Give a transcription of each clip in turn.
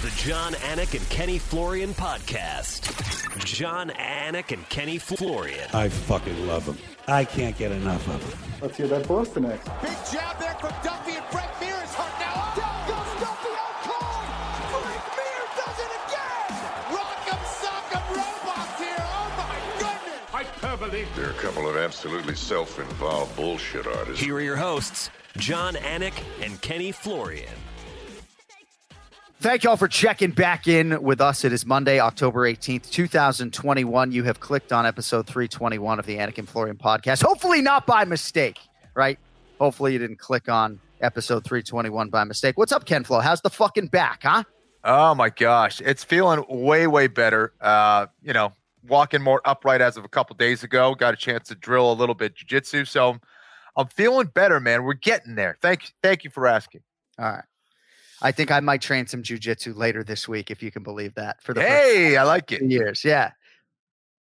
The Jon Anik and Kenny Florian podcast. Jon Anik and Kenny Florian. I fucking love them. I can't get enough of them. Let's hear that Boston next. Big jab there from Duffy and Frank Mir is hurt now. Oh, Down goes Duffy oh, out cold. Frank Mir does it again. Rock'em sock'em robots here. Oh my goodness. Hyperbole. They're a couple of absolutely self-involved bullshit artists. Here are your hosts, Jon Anik and Kenny Florian. Thank you all for checking back in with us. It is Monday, October 18th, 2021. You have clicked on episode 321 of the Anik and Florian podcast. Hopefully, not by mistake, right? Hopefully, you didn't click on episode 321 by mistake. What's up, Ken Flo? How's the fucking back, huh? Oh my gosh, it's feeling way way better. Uh, you know, walking more upright as of a couple days ago. Got a chance to drill a little bit jujitsu, so I'm feeling better, man. We're getting there. Thank thank you for asking. All right. I think I might train some jujitsu later this week, if you can believe that. For the Hey, I like it. years, yeah.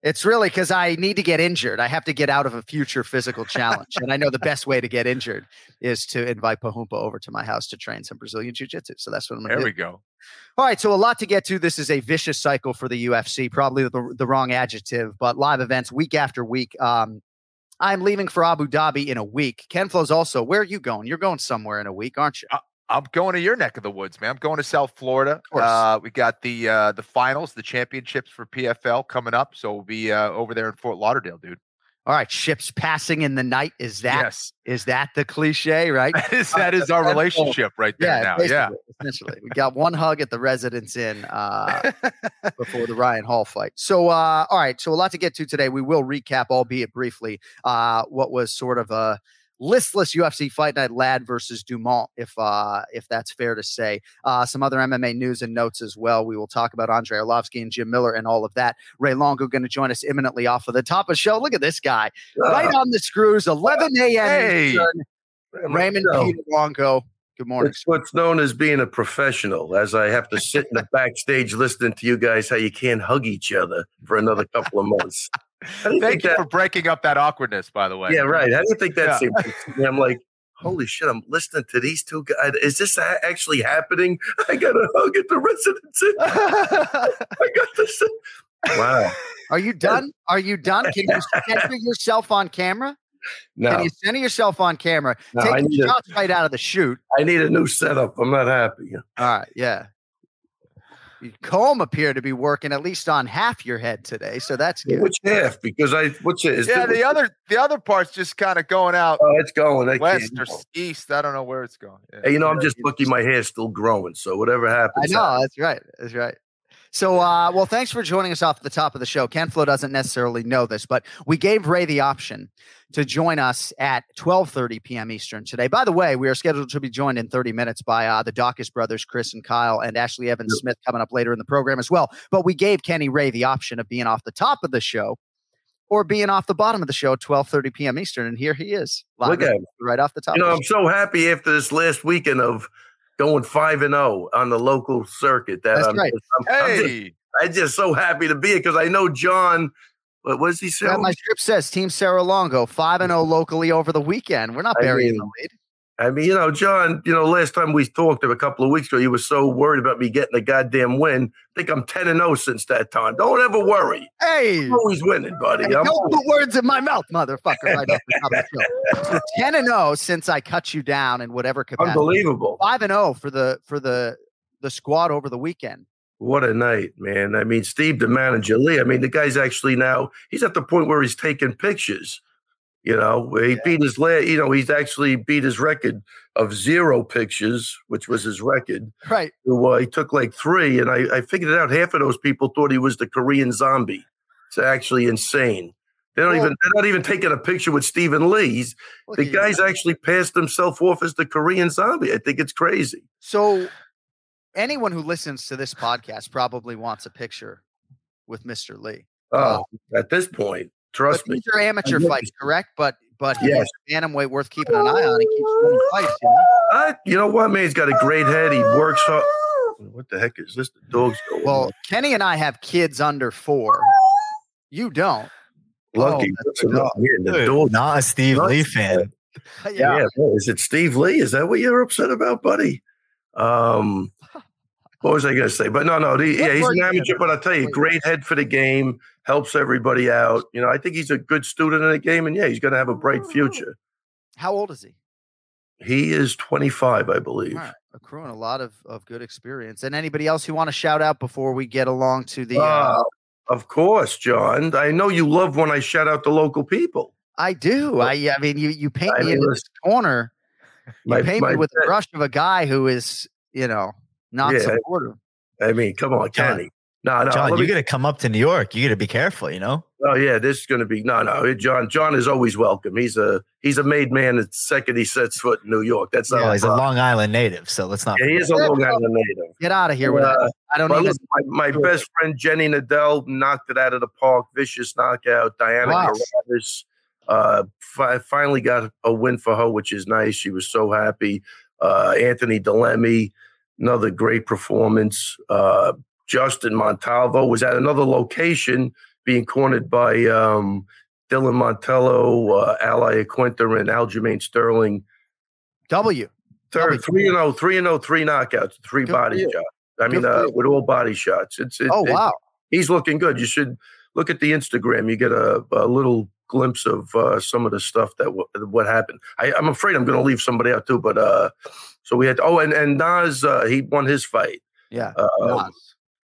It's really because I need to get injured. I have to get out of a future physical challenge, and I know the best way to get injured is to invite Pahumpa over to my house to train some Brazilian jiu-jitsu. So that's what I'm going There to do. There we go. All right, so a lot to get to. This is a vicious cycle for the UFC, probably the, the wrong adjective, but live events week after week. Um, I'm leaving for Abu Dhabi in a week. Ken Flo's also. Where are you going? You're going somewhere in a week, aren't you? I'm going to your neck of the woods, man. I'm going to South Florida. Uh, we got the uh, the finals, the championships for PFL coming up, so we'll be uh, over there in Fort Lauderdale, dude. All right, ships passing in the night. Is that is yes, that the cliche, right? that is that is our relationship right there now. Yeah, essentially. We got one hug at the Residence Inn uh, before the Ryan Hall fight. So, uh, all right. So, a lot to get to today. We will recap, albeit briefly, uh, what was sort of a listless UFC fight night ladd versus Dumont, if uh, if that's fair to say. Uh, some other MMA news and notes as well. We will talk about Andre Arlovsky and Jim Miller and all of that. Ray Longo going to join us imminently off of the top of the show. Look at this guy, right on the screws, 11 a.m. Hey. Eastern. Raymond. Peter Longo. Good morning. It's what's known as being a professional, as I have to sit in the backstage listening to you guys how you can't hug each other for another couple of months. How do you thank you that, for breaking up that awkwardness, by the way. yeah, right. How do you think that Yeah. seems? I'm like, holy shit! I'm listening to these two guys. Is this actually happening? I got a hug at the residence. Inn. I got this. Wow. Are you done? Are you done? Can you center yourself on camera? No, Can you center yourself on camera? No, Take need the a- shots right out of the shoot. I need a new setup. I'm not happy. All right, yeah. Comb appear to be working at least on half your head today, so that's good. Which half? Because I what's it? Is yeah, the other the other part's just kind of going out Oh, it's going. I west or east. I don't know where it's going. Yeah. Hey, you know, I'm just lucky my hair's still growing. So whatever happens. I happens, know that's right. That's right. So, uh, well, thanks for joining us off the top of the show. Ken Flo doesn't necessarily know this, but we gave Ray the option to join us at 12:30 p.m. Eastern today. By the way, we are scheduled to be joined in 30 minutes by uh, the Daukaus brothers, Chris and Kyle, and Ashlee Evans Smith coming up later in the program as well. But we gave Kenny Ray the option of being off the top of the show or being off the bottom of the show at 12:30 p.m. Eastern, and here he is, Look at right off the top. You know, I'm so happy after this last weekend of going five and zero on the local circuit. That That's I'm, right. I'm, I'm just, Hey, I'm just so happy to be here because I know John. What was he show. saying? Yeah, my script says Team Serra Longo five and zero locally over the weekend. We're not I burying mean, the lead. I mean, you know, John. You know, last time we talked a couple of weeks ago, you were so worried about me getting a goddamn win. I think I'm ten and zero since that time. Don't ever worry. Hey, I'm always winning, buddy. Hey, don't always- put words in my mouth, motherfucker. Right off the top of the show. Ten and zero since I cut you down in whatever capacity. unbelievable. Five and zero for the for the the squad over the weekend. What a night, man. I mean, Steve, the manager, Lee, I mean, the guy's actually now, he's at the point where he's taking pictures. You know, he beat his, la- you know, he's actually beat his record of zero pictures, which was his record. Right. Well, he took like three, and I, I figured it out. Half of those people thought he was the Korean zombie. It's actually insane. They don't Well- even, they're not even taking a picture with Stephen Lee. He's, the you. guy's actually passed himself off as the Korean zombie. I think it's crazy. So anyone who listens to this podcast probably wants a picture with Mr. Lee. Uh, oh, at this point, But trust me. these are amateur look- fights, correct? But but he's Yes. a bantamweight worth keeping an eye on. He keeps winning fights. You know? Uh, you know what, man? He's got a great head. He works hard. What the heck is this? The dog's going. Well, Kenny and I have kids under four. You don't. lucky. oh, What's that's the The Dude, dog. not a Steve Not- Lee fan. Yeah. well, Is it Steve Lee? Is that what you're upset about, buddy? Um, what was I going to say? But no, no, the, yeah, he's an amateur. But I'll tell you, great head for the game, helps everybody out. You know, I think he's a good student in the game, and yeah, he's going to have a bright future. How old is he? He is 25, I believe. Right. Accruing a lot of, of good experience. And anybody else you want to shout out before we get along to the? Uh, Uh, of course, John. I know you love when I shout out the local people. I do. I I mean, you you paint I me mean, listen, this corner. You my- paint my me with the brush of a guy who is, you know, not Yeah. supportive. I mean, come on. Kenny. No, no. John, let you me- got to come up to New York. You got to be careful, you know? oh yeah, this is going to be no, no. John, John is always welcome. He's a he's a made man the second he sets foot in New York. That's not Yeah, a he's a. Long Island native, so let's not. Yeah, he is a Long. Island native. Get out of here with Uh, that. I don't know. even. my, my Sure. best friend Jenny Nadell knocked it out of the park. Vicious knockout. Diana Wow. Carruthers, uh, fi- finally got a win for her, which is nice. She was so happy. Uh, Anthony Delemy, another great performance. Uh, Justin Montalvo was at another location being cornered by um, Dylan Montello, uh, Ally and Aljamain Sterling. W. Third, Probably- three and oh, three and oh, three knockouts, three Good body shots. I mean, uh, with all body shots. It's it, Oh it- wow. he's looking good. You should look at the Instagram. You get a, a little glimpse of uh, some of the stuff that w- what happened. I, I'm afraid I'm going to leave somebody out too, but uh, so we had oh, and and Nas uh, he won his fight. Yeah. Uh, Nas.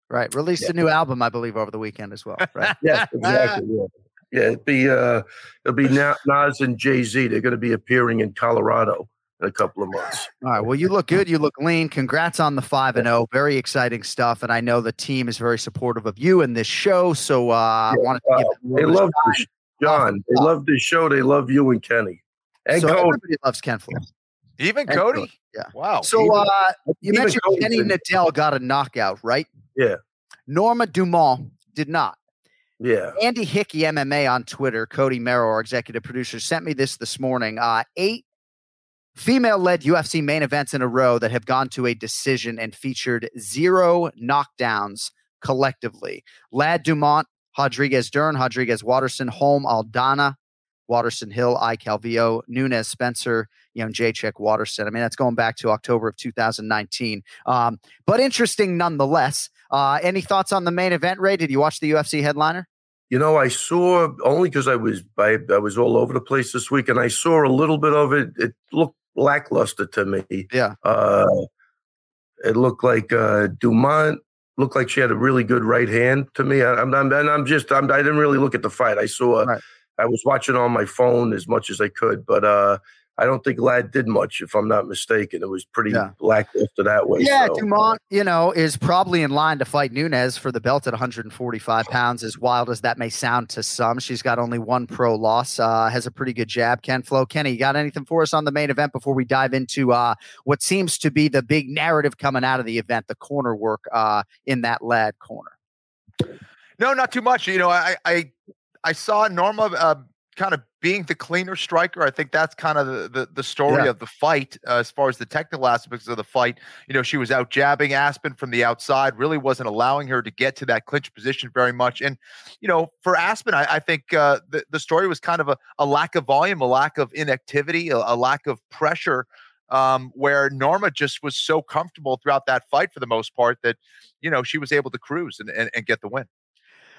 Right. Released a new album, I believe, over the weekend as well. Right. yeah, exactly. Yeah. Yeah, it'd be uh, it'll be Na- Nas and Jay Z. They're going to be appearing in Colorado in a couple of months. All right. Well, you look good. You look lean. Congrats on the five and zero. Very exciting stuff. And I know the team is very supportive of you and this show. So uh, I wanted to give Uh, them they love shine. this, John. They love this show. They love you and Kenny and So Cody. everybody loves Ken Flores. Even And Cody? Cody, yeah. Wow. So uh, you Even mentioned Cody Kenny did- Nadell got a knockout, right? Yeah. Norma Dumont did not. Yeah. Andy Hickey MMA on Twitter, Cody Merrow, our executive producer, sent me this this morning. Uh, eight female led UFC main events in a row that have gone to a decision and featured zero knockdowns collectively. Ladd Dumont, Rodriguez Dern, Rodriguez Waterson, Holm Aldana, Waterson Hill, Eye Calvillo, Nunez Spencer, you know, Jacek Waterson. I mean, that's going back to October of 2019. Um, but interesting nonetheless. Uh, any thoughts on the main event, Ray? Did you watch the UFC headliner? You know, I saw only because I was I, I was all over the place this week, and I saw a little bit of it. It looked lackluster to me. Yeah. Uh, it looked like uh, Dumont looked like she had a really good right hand to me. I, I'm, I'm and I'm just I'm, I didn't really look at the fight. I saw Right. I was watching on my phone as much as I could, but uh, I don't think Ladd did much, if I'm not mistaken. It was pretty Yeah. lackluster that way. Yeah, so. Dumont, you know, is probably in line to fight Nunez for the belt at 145 pounds. As wild as that may sound to some, she's got only one pro loss. Uh, has a pretty good jab. Ken Flo, Kenny, you got anything for us on the main event before we dive into uh, what seems to be the big narrative coming out of the event, the corner work uh, in that ladd corner. No, not too much. You know, I I I saw Norma uh, kind of being the cleaner striker. I think that's kind of the the, the story Yeah. of the fight uh, as far as the technical aspects of the fight. You know, she was out jabbing Aspen from the outside, really wasn't allowing her to get to that clinch position very much. And you know, for Aspen, I, I think uh, the the story was kind of a, a lack of volume, a lack of inactivity, a, a lack of pressure. Um, where Norma just was so comfortable throughout that fight for the most part that you know she was able to cruise and, and, and get the win.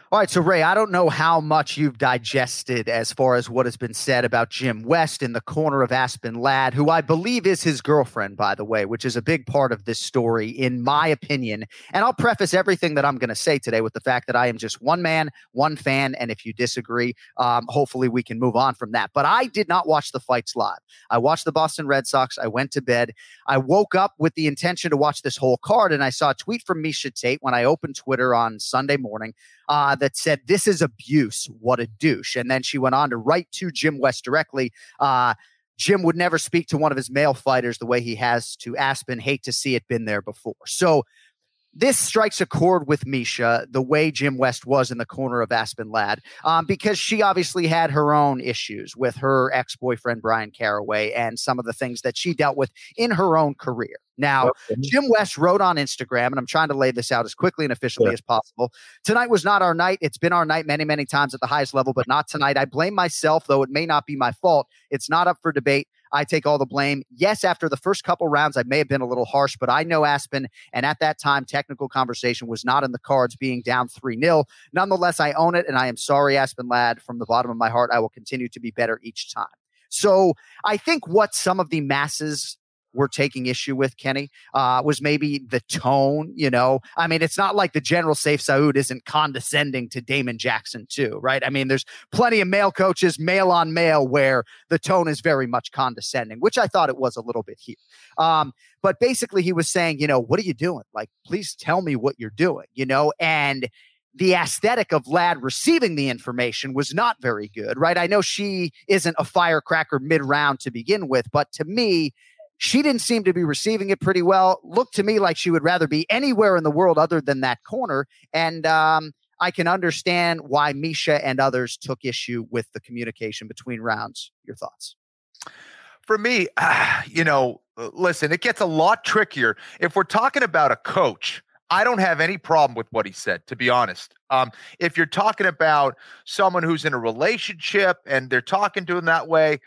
All right, so Ray, I don't know how much you've digested as far as what has been said about Jim West in the corner of Aspen Ladd, who I believe is his girlfriend, by the way, which is a big part of this story, in my opinion. And I'll preface everything that I'm going to say today with the fact that I am just one man, one fan, and if you disagree, um, hopefully we can move on from that. But I did not watch the fights live. I watched the Boston Red Sox. I went to bed. I woke up with the intention to watch this whole card, and I saw a tweet from Miesha Tate when I opened Twitter on Sunday morning uh, that said, This is abuse. What a douche. And then she went on to write to Jim West directly. Uh, Jim would never speak to one of his male fighters the way he has to Aspen. Hate to see it been there before. So this strikes a chord with Miesha, the way Jim West was in the corner of Aspen Ladd, um, because she obviously had her own issues with her ex boyfriend, Bryan Caraway, and some of the things that she dealt with in her own career. Now, Jim West wrote on Instagram, and I'm trying to lay this out as quickly and efficiently Yeah. as possible. Tonight was not our night. It's been our night many, many times at the highest level, but not tonight. I blame myself, though it may not be my fault. It's not up for debate. I take all the blame. Yes, after the first couple rounds, I may have been a little harsh, but I know Aspen. And at that time, technical conversation was not in the cards being down 3 0. Nonetheless, I own it. And I am sorry, Aspen Ladd. from the bottom of my heart. I will continue to be better each time. So I think what some of the masses were taking issue with Kenny uh, was maybe the tone. You know, I mean, it's not like the general Sayif Saud isn't condescending to Damon Jackson too, right? I mean, there's plenty of male coaches, male on male, where the tone is very much condescending, which I thought it was a little bit here. Um, but basically, he was saying, you know, what are you doing? Like, please tell me what you're doing. You know, and the aesthetic of Ladd receiving the information was not very good, right? I know she isn't a firecracker mid round to begin with, but to me, she didn't seem to be receiving it pretty well. Looked to me like she would rather be anywhere in the world other than that corner. And um, I can understand why Miesha and others took issue with the communication between rounds. Your thoughts? For me, uh, you know, listen, it gets a lot trickier. If we're talking about a coach, I don't have any problem with what he said, to be honest. Um, if you're talking about someone who's in a relationship and they're talking to him that way,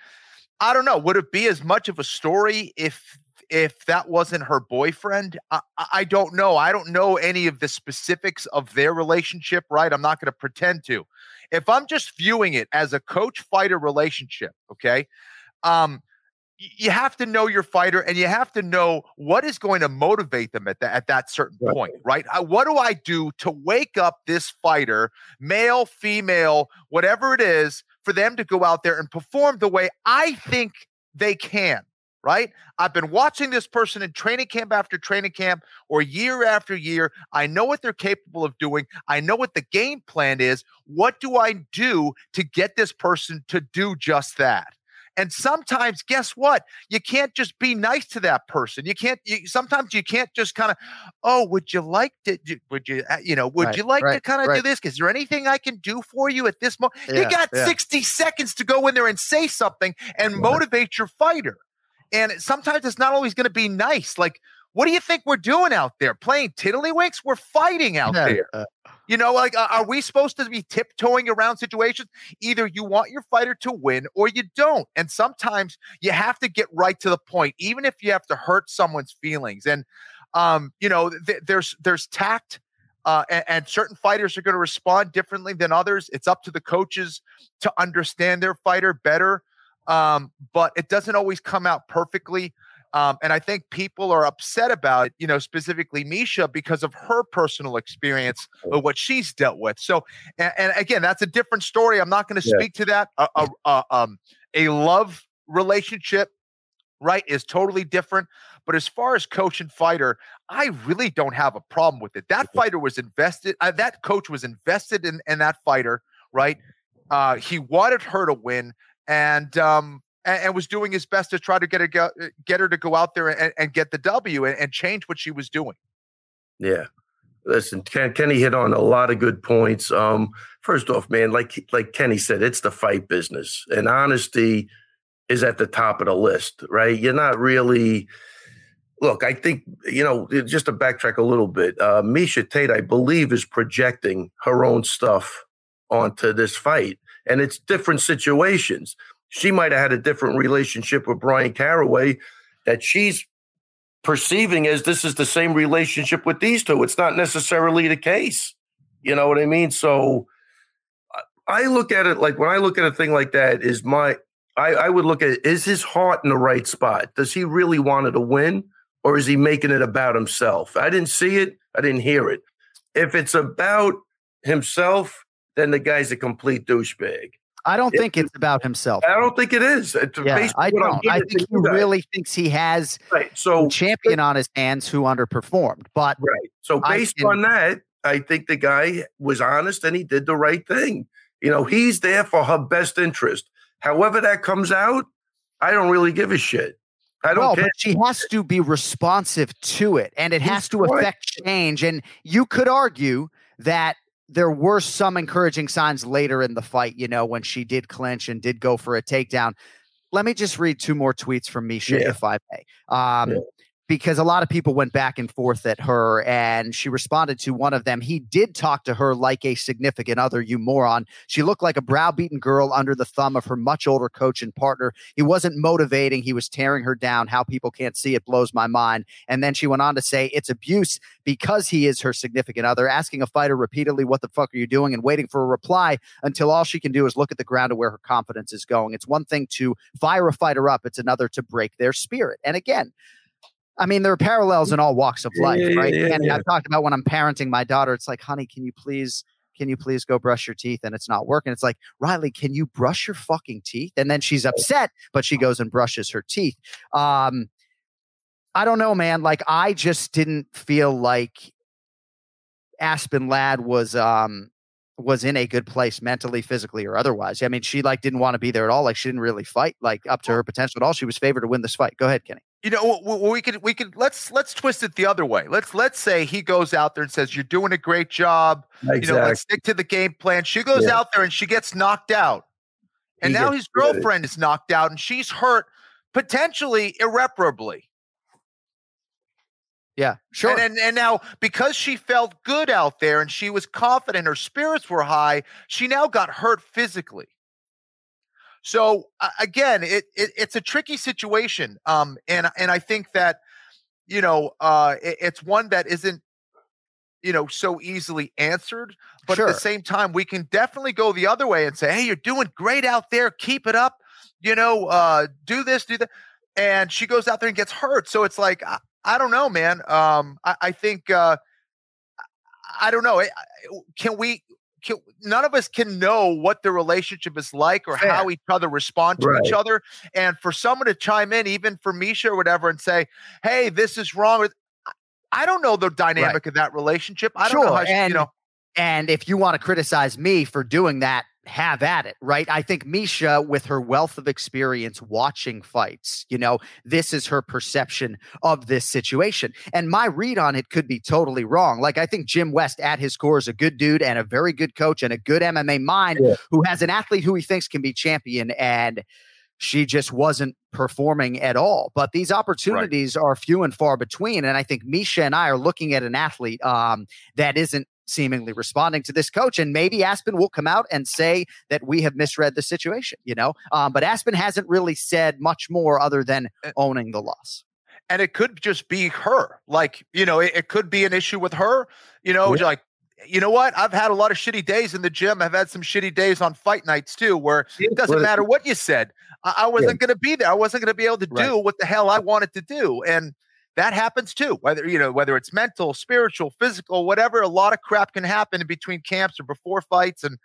I don't know. Would it be as much of a story if if that wasn't her boyfriend? I, I don't know. I don't know any of the specifics of their relationship. Right? I'm not going to pretend to. If I'm just viewing it as a coach fighter relationship, okay. Um, you have to know your fighter and you have to know what is going to motivate them at that at that certain right. point right I, what do i do to wake up this fighter male female whatever it is for them to go out there and perform the way i think they can right? I've been watching this person in training camp after training camp or year after year. I know what they're capable of doing. I know what the game plan is. What do i do to get this person to do just that and sometimes, guess what? You can't just be nice to that person. You can't. You, sometimes you can't just kind of, oh, would you like to? Would you, uh, you know, would right, you like right, to kind of right. do this? Is there anything I can do for you at this moment? Yeah, you got yeah. sixty seconds to go in there and say something and motivate your fighter. And sometimes it's not always going to be nice. Like, what do you think we're doing out there? Playing tiddlywinks? We're fighting out yeah, there. Uh, you know, like, uh, are we supposed to be tiptoeing around situations? Either you want your fighter to win or you don't. And sometimes you have to get right to the point, even if you have to hurt someone's feelings. And, um, you know, th- there's there's tact. Uh, and, and certain fighters are going to respond differently than others. It's up to the coaches to understand their fighter better, um, but it doesn't always come out perfectly. Um, and I think people are upset about, you know, specifically Miesha because of her personal experience of what she's dealt with. So, and, and again, that's a different story. I'm not going to yeah. speak to that. A, a, a, um, a love relationship, right, is totally different. But as far as coach and fighter, I really don't have a problem with it. That fighter was invested. Uh, that coach was invested in, in that fighter, right? Uh, he wanted her to win, and um, and, and, was doing his best to try to get her uh, get her to go out there and, and get the W and, and, change what she was doing. Yeah. Listen, Ken, Kenny hit on a lot of good points. Um, first off, man, like like Kenny said, it's the fight business, and honesty is at the top of the list, right? You're not really. Look, I think you know. Just to backtrack a little bit, uh, Miesha Tate, I believe, is projecting her own stuff onto this fight, and it's different situations she might have had a different relationship with Bryan Caraway that she's perceiving as this is the same relationship with these two. It's not necessarily the case. You know what I mean? So I look at it like when I look at a thing like that, is my I, I would look at is his heart in the right spot? Does he really want it to win? Or is he making it about himself? I didn't see it, I didn't hear it. If it's about himself, then the guy's a complete douchebag. I don't think it's about himself. I don't think it is. yeah, I don't. I think he really thinks he has right. so champion on his hands who underperformed. But right. So based can, on that, I think the guy was honest and he did the right thing. You know, he's there for her best interest. However that comes out, I don't really give a shit. I don't well, care. But she has to be responsive to it and it has to affect change. And you could argue that there were some encouraging signs later in the fight, you know, when she did clinch and did go for a takedown. Let me just read two more tweets from Miesha, yeah. if I may. Um, yeah. Because a lot of people went back and forth at her and she responded to one of them. He did talk to her like a significant other, you moron. She looked like a browbeaten girl under the thumb of her much older coach and partner. He wasn't motivating, he was tearing her down. How people can't see it blows my mind. And then she went on to say it's abuse because he is her significant other, asking a fighter repeatedly, What the fuck are you doing? and waiting for a reply until all she can do is look at the ground to where her confidence is going. It's one thing to fire a fighter up, it's another to break their spirit. And again, I mean, there are parallels in all walks of life, Yeah, right? yeah, and yeah. I've talked about when I'm parenting my daughter, it's like, honey, can you please, can you please go brush your teeth? And it's not working. It's like, Riley, can you brush your fucking teeth? And then she's upset, but she goes and brushes her teeth. Um, I don't know, man. Like, I just didn't feel like Aspen Ladd was um was in a good place mentally, physically, or otherwise. I mean, she like didn't want to be there at all. Like she didn't really fight like up to her potential at all. She was favored to win this fight. Go ahead, Kenny. You know, w- w- we could we could let's let's twist it the other way. Let's let's say he goes out there and says, "You're doing a great job." Exactly. You know, let's stick to the game plan. She goes Yeah. out there and she gets knocked out, and He now his shredded. girlfriend is knocked out, and she's hurt potentially irreparably. Yeah, sure. And, and and now because she felt good out there and she was confident, her spirits were high. She now got hurt physically. So uh, again, it, it it's a tricky situation. Um, and and I think that you know, uh, it- it's one that isn't you know so easily answered. But at the same time, we can definitely go the other way and say, "Hey, you're doing great out there. Keep it up. You know, uh, do this, do that." And she goes out there and gets hurt. So it's like, I, don't know, man. Um, I, I think uh, I- don't know. Can we? Can, none of us can know what the relationship is like or Fair. how each other respond to each other. And for someone to chime in, even for Miesha or whatever, and say, "Hey, this is wrong," with I- don't know the dynamic of that relationship. I don't know how she, and- you know. And if you want to criticize me for doing that, have at it, right? I think Miesha, with her wealth of experience watching fights, you know, this is her perception of this situation. And my read on it could be totally wrong. Like, I think Jim West, at his core, is a good dude and a very good coach and a good MMA mind Yeah. who has an athlete who he thinks can be champion. And she just wasn't performing at all. But these opportunities are few and far between. And I think Miesha and I are looking at an athlete um, that isn't seemingly responding to this coach. And maybe Aspen will come out and say that we have misread the situation, you know? Um, but Aspen hasn't really said much more other than Uh, owning the loss. and it could just be her. Like, you know, it, it could be an issue with her. You know, Yeah. like, you know what? I've had a lot of shitty days in the gym. I've had some shitty days on fight nights too, where it doesn't matter what you said. I, I wasn't going to be there. I wasn't going to be able to Right. do what the hell I wanted to do. And that happens too. Whether, you know, whether it's mental, spiritual, physical, whatever, a lot of crap can happen in between camps or before fights. And,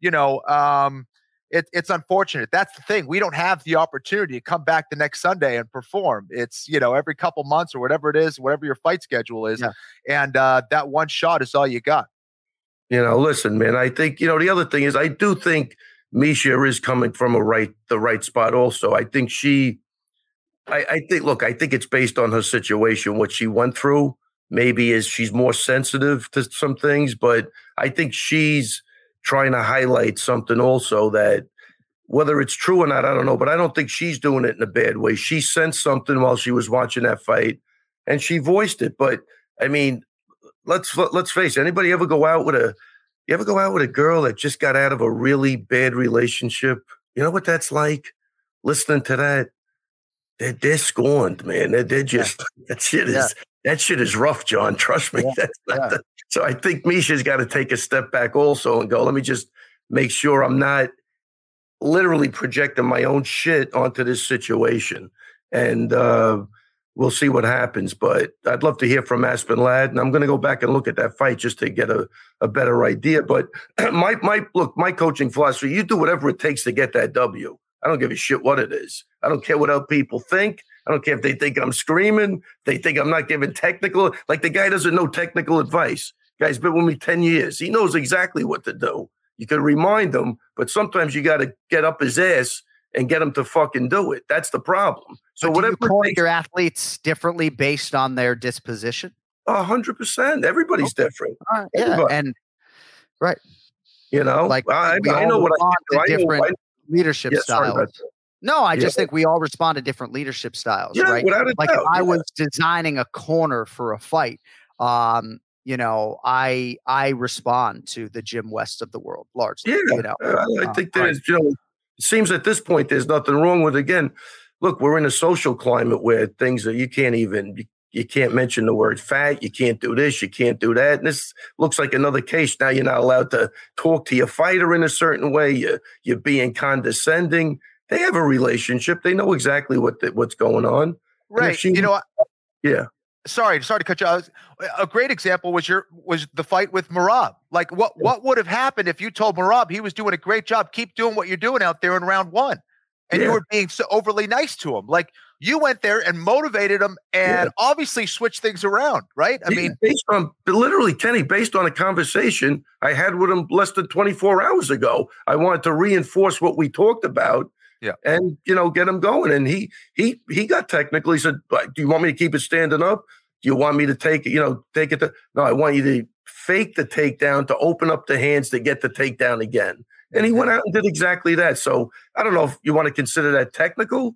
you know, um, it, it's unfortunate. That's the thing. We don't have the opportunity to come back the next Sunday and perform. It's you know every couple months or whatever it is, whatever your fight schedule is, Yeah. and uh, that one shot is all you got. You know, listen, man. I think you know the other thing is I do think Miesha is coming from a right the right spot. Also, I think she, I, I think look, I think it's based on her situation, what she went through. Maybe is she's more sensitive to some things, but I think she's trying to highlight something also that whether it's true or not, I don't know. But I don't think she's doing it in a bad way. She sensed something while she was watching that fight, and she voiced it. But I mean, let's let's face it. Anybody ever go out with a you ever go out with a girl that just got out of a really bad relationship? You know what that's like? Listening to that, they're, they're scorned, man. They're, they're just that shit is Yeah. that shit is rough, John. Trust me. Yeah. Yeah. the- so I think Miesha's got to take a step back also and go. Let me just make sure I'm not literally projecting my own shit onto this situation, and uh, we'll see what happens. But I'd love to hear from Aspen Ladd, and I'm going to go back and look at that fight just to get a, a better idea. But my my look, my coaching philosophy: you do whatever it takes to get that W. I don't give a shit what it is. I don't care what other people think. I don't care if they think I'm screaming. They think I'm not giving technical. Like the guy doesn't know technical advice. Guy's been with me ten years. He knows exactly what to do. You can remind him, but sometimes you got to get up his ass and get him to fucking do it. That's the problem. So do whatever you takes- your athletes differently based on their disposition? A hundred percent. Everybody's different. All right, yeah, Everybody. and right. You know, like I, I know what I do. I know, different I, leadership yeah, styles. No, I Yeah. just think we all respond to different leadership styles, Yeah, right? Like if I was designing a corner for a fight, um, you know, I I respond to the Jim West of the world largely. Yeah, you know, uh, I Uh, think right. there's, you know, it seems at this point there's nothing wrong with. Again, look, we're in a social climate where things that you can't even you, you can't mention the word fat, you can't do this, you can't do that. And this looks like another case. Now you're not allowed to talk to your fighter in a certain way. You you're being condescending. They have a relationship. They know exactly what the, what's going on. Right. she- you know, I- Yeah. sorry, sorry to cut you out. A great example was your was the fight with Merab. Like what what would have happened if you told Merab he was doing a great job, keep doing what you're doing out there in round one, and you were being so overly nice to him. Like you went there and motivated him, and obviously switched things around. Right? I Yeah, mean, based on literally Kenny, based on a conversation I had with him less than 24 hours ago, I wanted to reinforce what we talked about. Yeah. And you know, get him going. And he he he got technical. He said, Do you want me to keep it standing up? Do you want me to take it, you know, take it to no, I want you to fake the takedown to open up the hands to get the takedown again. And he went out and did exactly that. So I don't know if you want to consider that technical,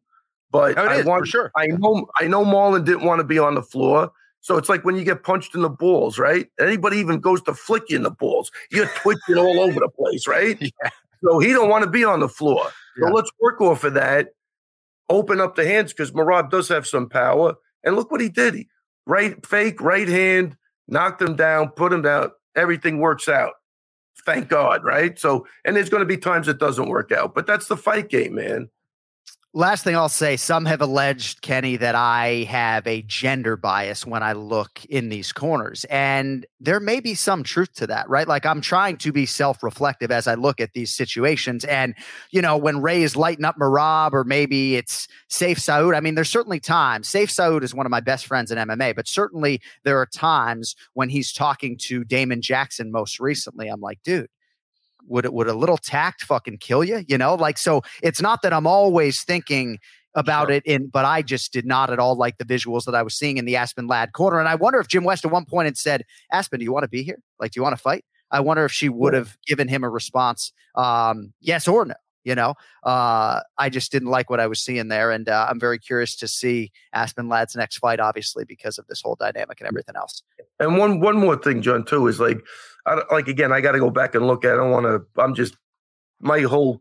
but Oh, I is, want sure. I know I know Marlon didn't want to be on the floor. So it's like when you get punched in the balls, right? Anybody even goes to flick you in the balls, you're twitching all over the place, right? Yeah. So he don't want to be on the floor. So Yeah. let's work off of that. Open up the hands because Merab does have some power. And look what he did. He, right fake right hand, knocked him down, put him down. Everything works out. Thank God, right? So, and there's going to be times it doesn't work out, but that's the fight game, man. Last thing I'll say, some have alleged, Kenny, that I have a gender bias when I look in these corners. And there may be some truth to that, right? Like I'm trying to be self reflective as I look at these situations. And, you know, when Ray is lighting up Merab or maybe it's Sayif Saud, I mean, there's certainly times. Sayif Saud is one of my best friends in MMA, but certainly there are times when he's talking to Damon Jackson most recently. I'm like, dude, would it would a little tact fucking kill you you know? Like so it's not that i'm always thinking about Sure. it in but i just did not at all like the visuals that i was seeing in the aspen ladd corner and i wonder if jim west at one point had said aspen do you want to be here? Like do you want to fight? I wonder if she would have given him a response um yes or no you know? Uh i just didn't like what i was seeing there and uh, i'm very curious to see aspen ladd's next fight obviously because of this whole dynamic and everything else. And one one more thing, John, too, is like, I don't- like again, I got to go back and look at. it. I don't want to. I'm just my whole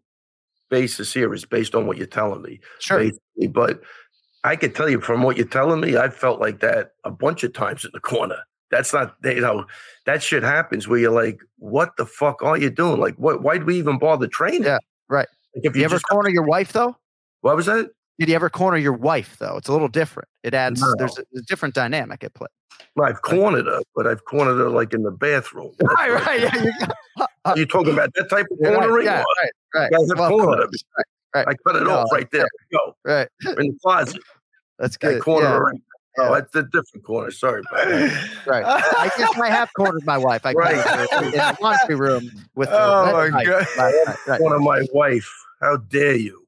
basis here is based on what you're telling me, sure basically. But I could tell you from what you're telling me, I felt like that a bunch of times in the corner. That's not, you know, that shit happens where you're like, what the fuck are you doing? Like, what? Why do we even bother training? Yeah, right. Like, if you you, ever corner your wife though what was that? Did you ever corner your wife though? It's a little different. It adds No. there's a, a different dynamic at play. Well, I've cornered her, but I've cornered her like in the bathroom. Right, right. Yeah, you, uh, uh, Are you talking about that type of right, cornering? yeah, right, right. Guys have Well, cornered her. Right, right, I cut it No, off right there. Go right. in the closet. That's I good. corner yeah, her. Oh, that's a different corner. Sorry, right. I guess I have cornered my wife. I Right. right. in the laundry room with her. Oh, my God. last night, right. Corner my wife. How dare you?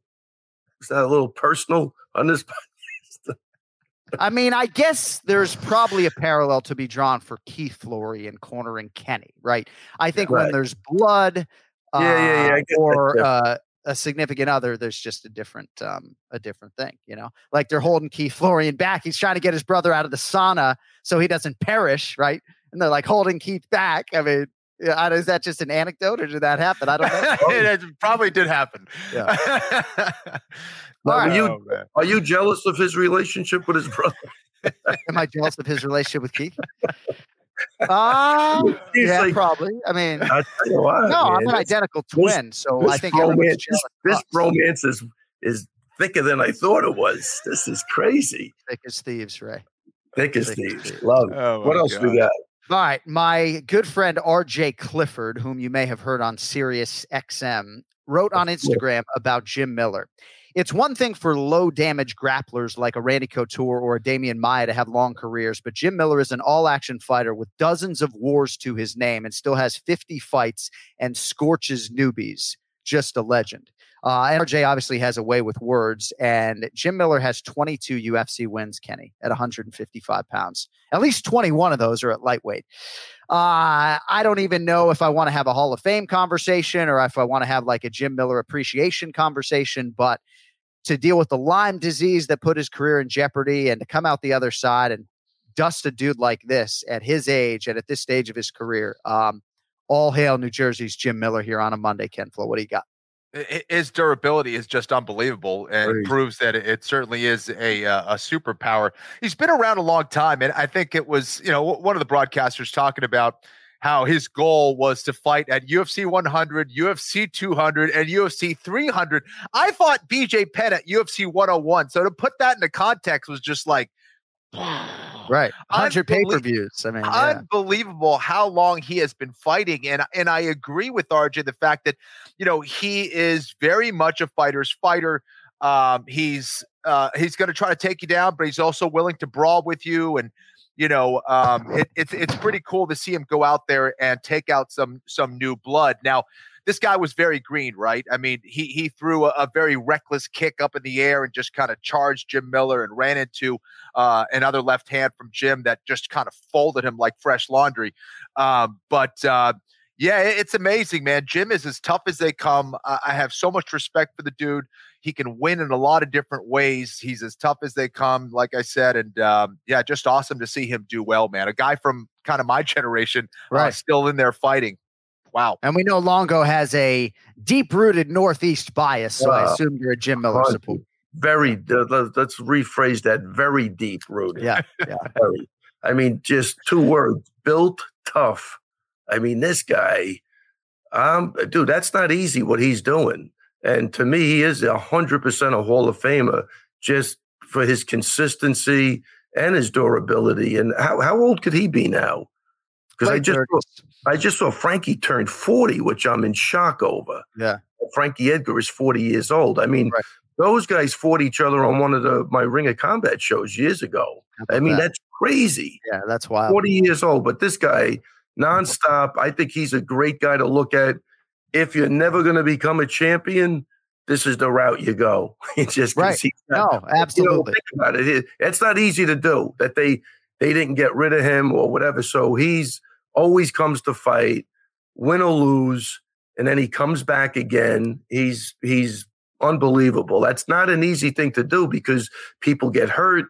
Is that a little personal on this? I mean, I guess there's probably a parallel to be drawn for Keith Florian and cornering Kenny, right? I think when there's blood, uh, Yeah, yeah, yeah, that or uh, a significant other, there's just a different, um, a different thing, you know. Like they're holding Keith Florian back. He's trying to get his brother out of the sauna so he doesn't perish, right? And they're like holding Keith back. I mean, yeah, is that just an anecdote or did that happen? I don't know. it probably did happen. Yeah. Now, All were you Oh, are you jealous of his relationship with his brother? Am I jealous of his relationship with Keith? Uh, He's yeah, like, probably. I mean, I tell you what, no, I'm an this- identical this- twin, so I think everyone's romance, this, this of romance is is thicker than I thought it was. This is crazy. thick as thieves, Ray. Thick as Thick thieves. thieves. Love. it. Oh, what else God. we got? All right, my good friend RJ Clifford, whom you may have heard on Sirius XM, wrote on Instagram about Jim Miller. It's one thing for low damage grapplers like a Randy Couture or a Demian Maia to have long careers, but Jim Miller is an all action fighter with dozens of wars to his name and still has 50 fights and scorches newbies. Just a legend. Uh, obviously has a way with words, and Jim Miller has 22 UFC wins, Kenny, at 155 pounds. At least 21 of those are at lightweight. Uh, I don't even know if I want to have a Hall of Fame conversation or if I want to have like a Jim Miller appreciation conversation, but to deal with the Lyme disease that put his career in jeopardy and to come out the other side and dust a dude like this at his age and at this stage of his career. Um, all hail New Jersey's Jim Miller here on a Monday, Ken Flo. What do you got? His durability is just unbelievable and Crazy. proves that it- it certainly is a uh, a superpower. He's been around a long time, and I think it was you know one of the broadcasters talking about how his goal was to fight at UFC 100, UFC 200, and UFC 300. I fought BJ Penn at UFC 101, so to put that into context was just like. Right. 100 pay per views. I mean, yeah. unbelievable how long he has been fighting and and I agree with RJ the fact that you know he is very much a fighter's fighter um he's uh he's going to try to take you down but he's also willing to brawl with you and you know um it, it's it's pretty cool to see him go out there and take out some some new blood now this guy was very green right i mean he he threw a, a very reckless kick up in the air and just kind of charged jim miller and ran into uh, another left hand from Jim that just kind of folded him like fresh laundry. Um, but uh, yeah, it- it's amazing, man. Jim is as tough as they come. I, have so much respect for the dude. He can win in a lot of different ways. He's as tough as they come, like I said, and um, yeah, just awesome to see him do well, man. A guy from kind of my generation, uh, still in there fighting. Wow. And we know Longo has a deep rooted Northeast bias. So I Uh, assume you're a Jim Miller supporter. Very. uh, let- Let's rephrase that. Very deep rooted. Yeah. Yeah. Very. I mean, just two words: built tough. I mean, this guy, um, dude, that's not easy what he's doing. And to me, he is a hundred percent a Hall of Famer just for his consistency and his durability. And how how old could he be now? Because I just 30s. I just saw Frankie turn 40, which I'm in shock over. Yeah. Frankie Edgar is 40 years old. I mean, Right. those guys fought each other on one of the my Ring of Combat shows years ago. I mean, that? that's crazy. yeah, that's wild. 40 years old, but this guy mm-hmm. nonstop. I think he's a great guy to look at. If you're never going to become a champion, this is the route you go. It's just Right. not- No, you know, absolutely. think about. It- It's not easy to do that. They they didn't get rid of him or whatever. So he's always comes to fight, win or lose, and then he comes back again. He's he's unbelievable. That's not an easy thing to do because people get hurt.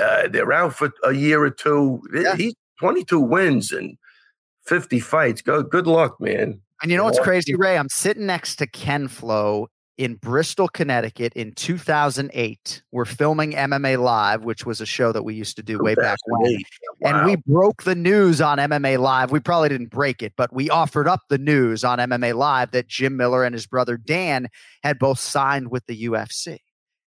Uh, they're out for a year or two. Yeah. He's 22 wins and 50 fights. Go, good luck, man. And you know what's crazy, Ray? I'm sitting next to Ken Flo in Bristol, Connecticut in 2008. We're filming MMA Live, which was a show that we used to do way back when. 2008. And we broke the news on MMA Live. We probably didn't break it, but we offered up the news on MMA Live that Jim Miller and his brother Dan had both signed with the UFC.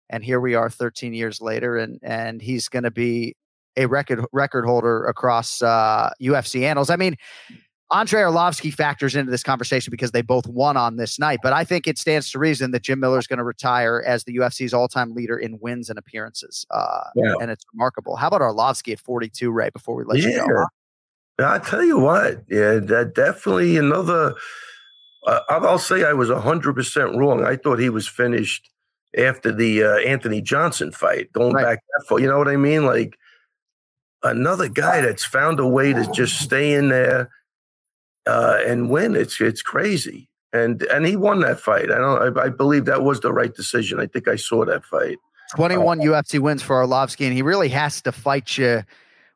And here we are 13 years later, and and he's going to be a record record holder across uh, UFC annals. I mean, Andre Arlovsky factors into this conversation because they both won on this night, but I think it stands to reason that Jim Miller is going to retire as the UFC's all-time leader in wins and appearances. Uh, Yeah. And it's remarkable. How about Arlovsky at 42, Ray? Before we let you go? I tell you what, yeah, that definitely another. Uh, I'll I'll say I was hundred percent wrong. I thought he was finished after the uh, Anthony Johnson fight, going Right. back that far. You know what I mean? Like another guy that's found a way to just stay in there uh, and win. It's it's crazy, and and he won that fight. I don't. I, I believe that was the right decision. I think I saw that fight. 21 UFC wins for Arlovsky, and he really has to fight you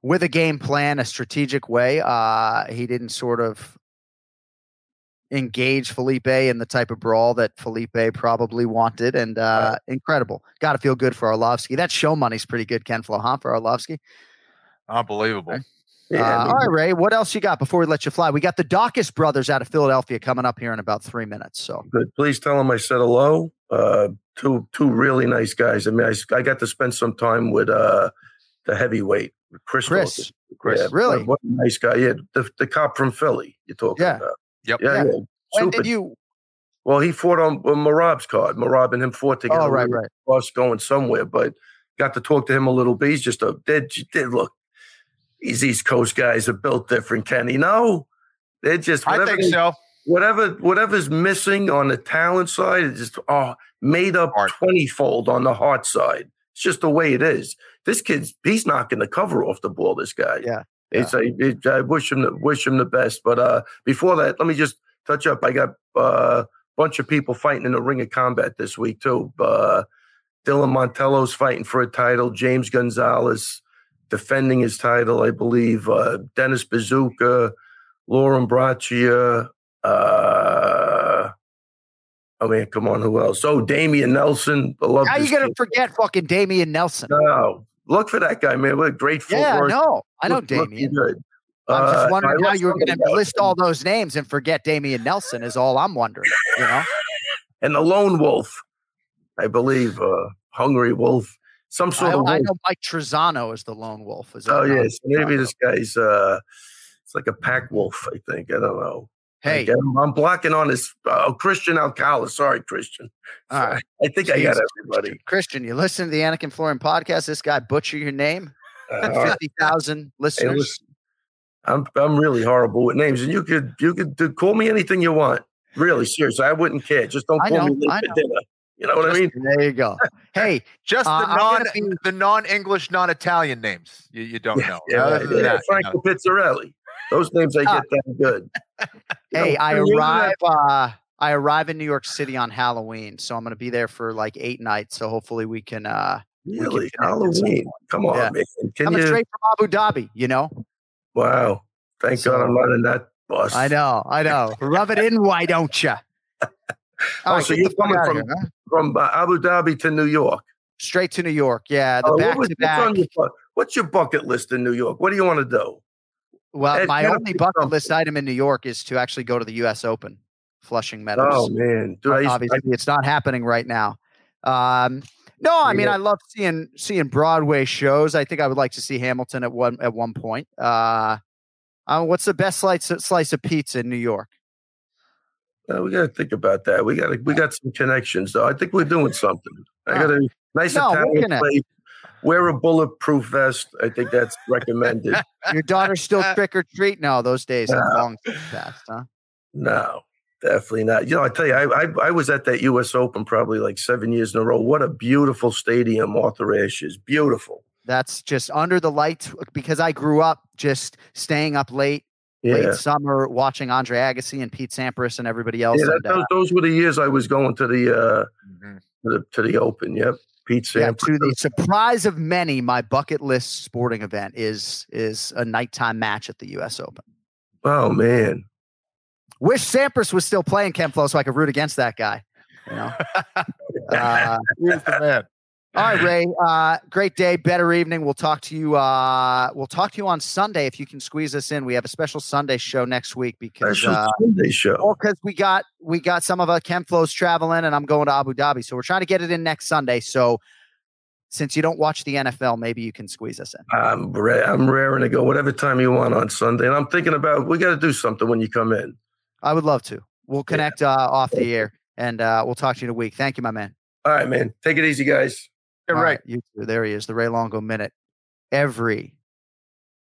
with a game plan, a strategic way. Uh, he didn't sort of engage Felipe in the type of brawl that Felipe probably wanted, and uh, incredible. Got to feel good for Arlovsky. That show money's pretty good, Ken Flo, huh, for Arlovsky? Unbelievable. Yeah, I uh, mean, all right, Ray. What else you got before we let you fly? We got the Daukaus brothers out of Philadelphia coming up here in about three minutes. So Good. Please tell them I said hello. Uh, two two really nice guys. I mean, I, I got to spend some time with uh, the heavyweight, Chris. Chris, Daukaus. Chris, Yeah, really? What, what a nice guy. Yeah, the, the cop from Philly. You're talking Yeah. about. Yep. Yeah, Yeah. yeah. when Super. did you? Well, he fought on, on Merab's card. Merab and him fought together. Oh, right, We right. us going somewhere, but got to talk to him a little bit. He's just a they, they look. These East Coast guys are built different, Kenny. No, they're just I whatever think so. whatever whatever's missing on the talent side is just oh made up Heart. twenty fold on the heart side. It's just the way it is. This kid's he's knocking the cover off the ball. This guy. Yeah, It's I, it, I wish him the, wish him the best. But uh, before that, let me just touch up. I got uh, a bunch of people fighting in the ring of combat this week too. Uh, Dylan Montello's fighting for a title. James Gonzalez defending his title, I believe. Uh, Dennis Bazooka, Lauren Braccia. Uh, I mean, come on, who else? Oh, Damian Nelson. I love How you this gonna forget fucking Damian Nelson? No, look for that guy, man. What a great yeah, footwork. no, I know Look- Damian. I'm Uh, just wondering I how you were going to list all those names and forget Damian Nelson. Is all I'm wondering. You know, and the lone wolf, I believe, uh, hungry wolf, some I, sort of I know Mike Trizano is the lone wolf. Is Oh yes, maybe this guy's uh, it's like a pack wolf. I think I don't know. Hey, I'm, I'm blocking on this. Oh, Christian Alcala. Sorry, Christian. all right, I think I got everybody. Christian, you listen to the Anik and Florian podcast. This guy butcher your name. Uh. Fifty thousand Hey, listeners. listen, I'm I'm really horrible with names, and you could you could do, call me anything you want. Really, seriously, I wouldn't care. Just don't I call me late for dinner. You know what I mean? there you go. Hey, Just Uh, the I'm non gonna be- the non English, non Italian names you, you don't know. Yeah, Other right, yeah, that, you know. Franco Pizzarelli. Those names I get that good. Hey, know, I you're arrive. Uh, I arrive in New York City on Halloween, so I'm going to be there for like eight nights. So hopefully we can. uh can Really, connect at Halloween? Come on, Yeah. man. Can Coming you? straight from Abu Dhabi. You know. Wow. Thank God I'm So- not in that bus. I know. I know. Rub it in. Why don't you? Oh, so you're coming from from uh, Abu Dhabi to New York. straight to New York. Yeah, the Oh, back was- to what's, back. on your, what's your bucket list in New York? What do you want to do? Well, It's my only bucket something. list item in New York is to actually go to the U.S. Open, Flushing Meadows. Oh man, dude, I used, Obviously, it's not happening right now. Um, no, I mean, Yeah. I love seeing seeing Broadway shows. I think I would like to see Hamilton at one at one point. Uh, uh, what's the best slice slice of pizza in New York? Uh, we got to think about that. We got we got some connections though. I think we're doing something. I got a nice No, Italian gonna- Wear a bulletproof vest. I think that's recommended. Your daughter's still trick or treat? now those days No. long passed. Huh? no, definitely not. You know, I tell you, I, I I was at that U.S. Open probably like seven years in a row. What a beautiful stadium, Arthur Ashe is. Beautiful. That's just under the lights because I grew up just staying up late, Yeah. late summer, watching Andre Agassi and Pete Sampras and everybody else. Yeah, that, and, uh, those, those were the years I was going to the uh, Mhm. to the, to the Open. Yep, Pete yeah, to the surprise of many, my bucket list sporting event is is a nighttime match at the U.S. Open. oh man, Wish Sampras was still playing Ken Flo so I could root against that guy. You know. uh, Here's the man. All right, Ray. Uh, great day, better evening. We'll talk to you. Uh, we'll talk to you on Sunday if you can squeeze us in. We have a special Sunday show next week because special uh, Sunday show. Well, because we got we got some of our Ken flows traveling, and I'm going to Abu Dhabi, so we're trying to get it in next Sunday. So, since you don't watch the NFL, maybe you can squeeze us in. I'm ra- I'm raring to go whatever time you want on Sunday, and I'm thinking about we got to do something when you come in. I would love to. We'll connect uh, off the air, and uh, we'll talk to you in a week. Thank you, my man. All right, man. Take it easy, guys. You're right. Too. There he is, the Ray Longo minute. Every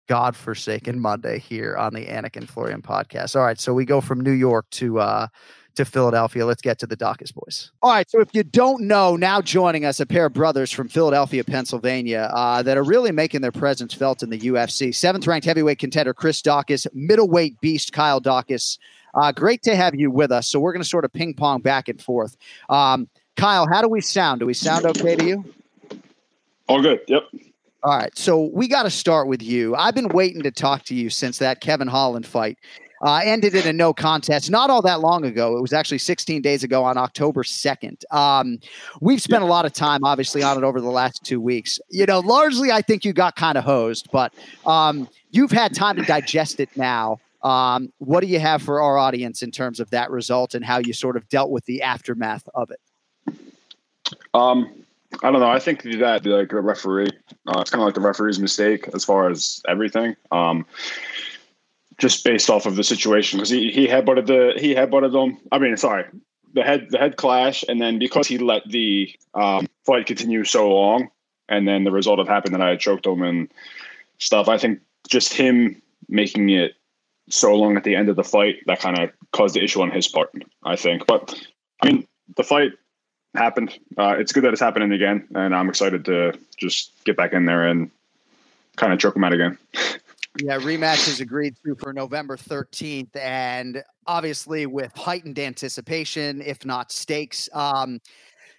godforsaken Monday here on the Anik and Florian podcast. All right, so we go from New York to uh to Philadelphia. Let's get to the Daukaus boys. All right, so if you don't know, now joining us a pair of brothers from Philadelphia, Pennsylvania, uh, that are really making their presence felt in the UFC. Seventh ranked heavyweight contender Chris Daukaus, middleweight beast Kyle Daukaus. Uh, great to have you with us. So we're going to sort of ping pong back and forth. Um, Kyle, how do we sound? Do we sound okay to you? All good. Yep. All right, so we got to start with you. I've been waiting to talk to you since that Kevin Holland fight uh, ended in a no contest not all that long ago. It was actually 16 days ago on October 2nd. Um, we've spent a lot of time, obviously, on it over the last two weeks. You know, largely, I think you got kind of hosed, but um, you've had time to digest it now. Um, what do you have for our audience in terms of that result and how you sort of dealt with the aftermath of it? Um, I don't know. I think that like the referee, uh, it's kind of like the referee's mistake as far as everything. Um, just based off of the situation because he he headbutted the he headbutted them. I mean, sorry, the head the head clash, and then because he let the um, fight continue so long, and then the result of happened that I had choked him and stuff. I think just him making it so long at the end of the fight that kind of caused the issue on his part. I think, but I mean, the fight happened. Uh, it's good that it's happening again, and I'm excited to just get back in there and kind of choke them out again. Yeah, rematch is agreed to for November 13th. And obviously, with heightened anticipation, if not stakes, um,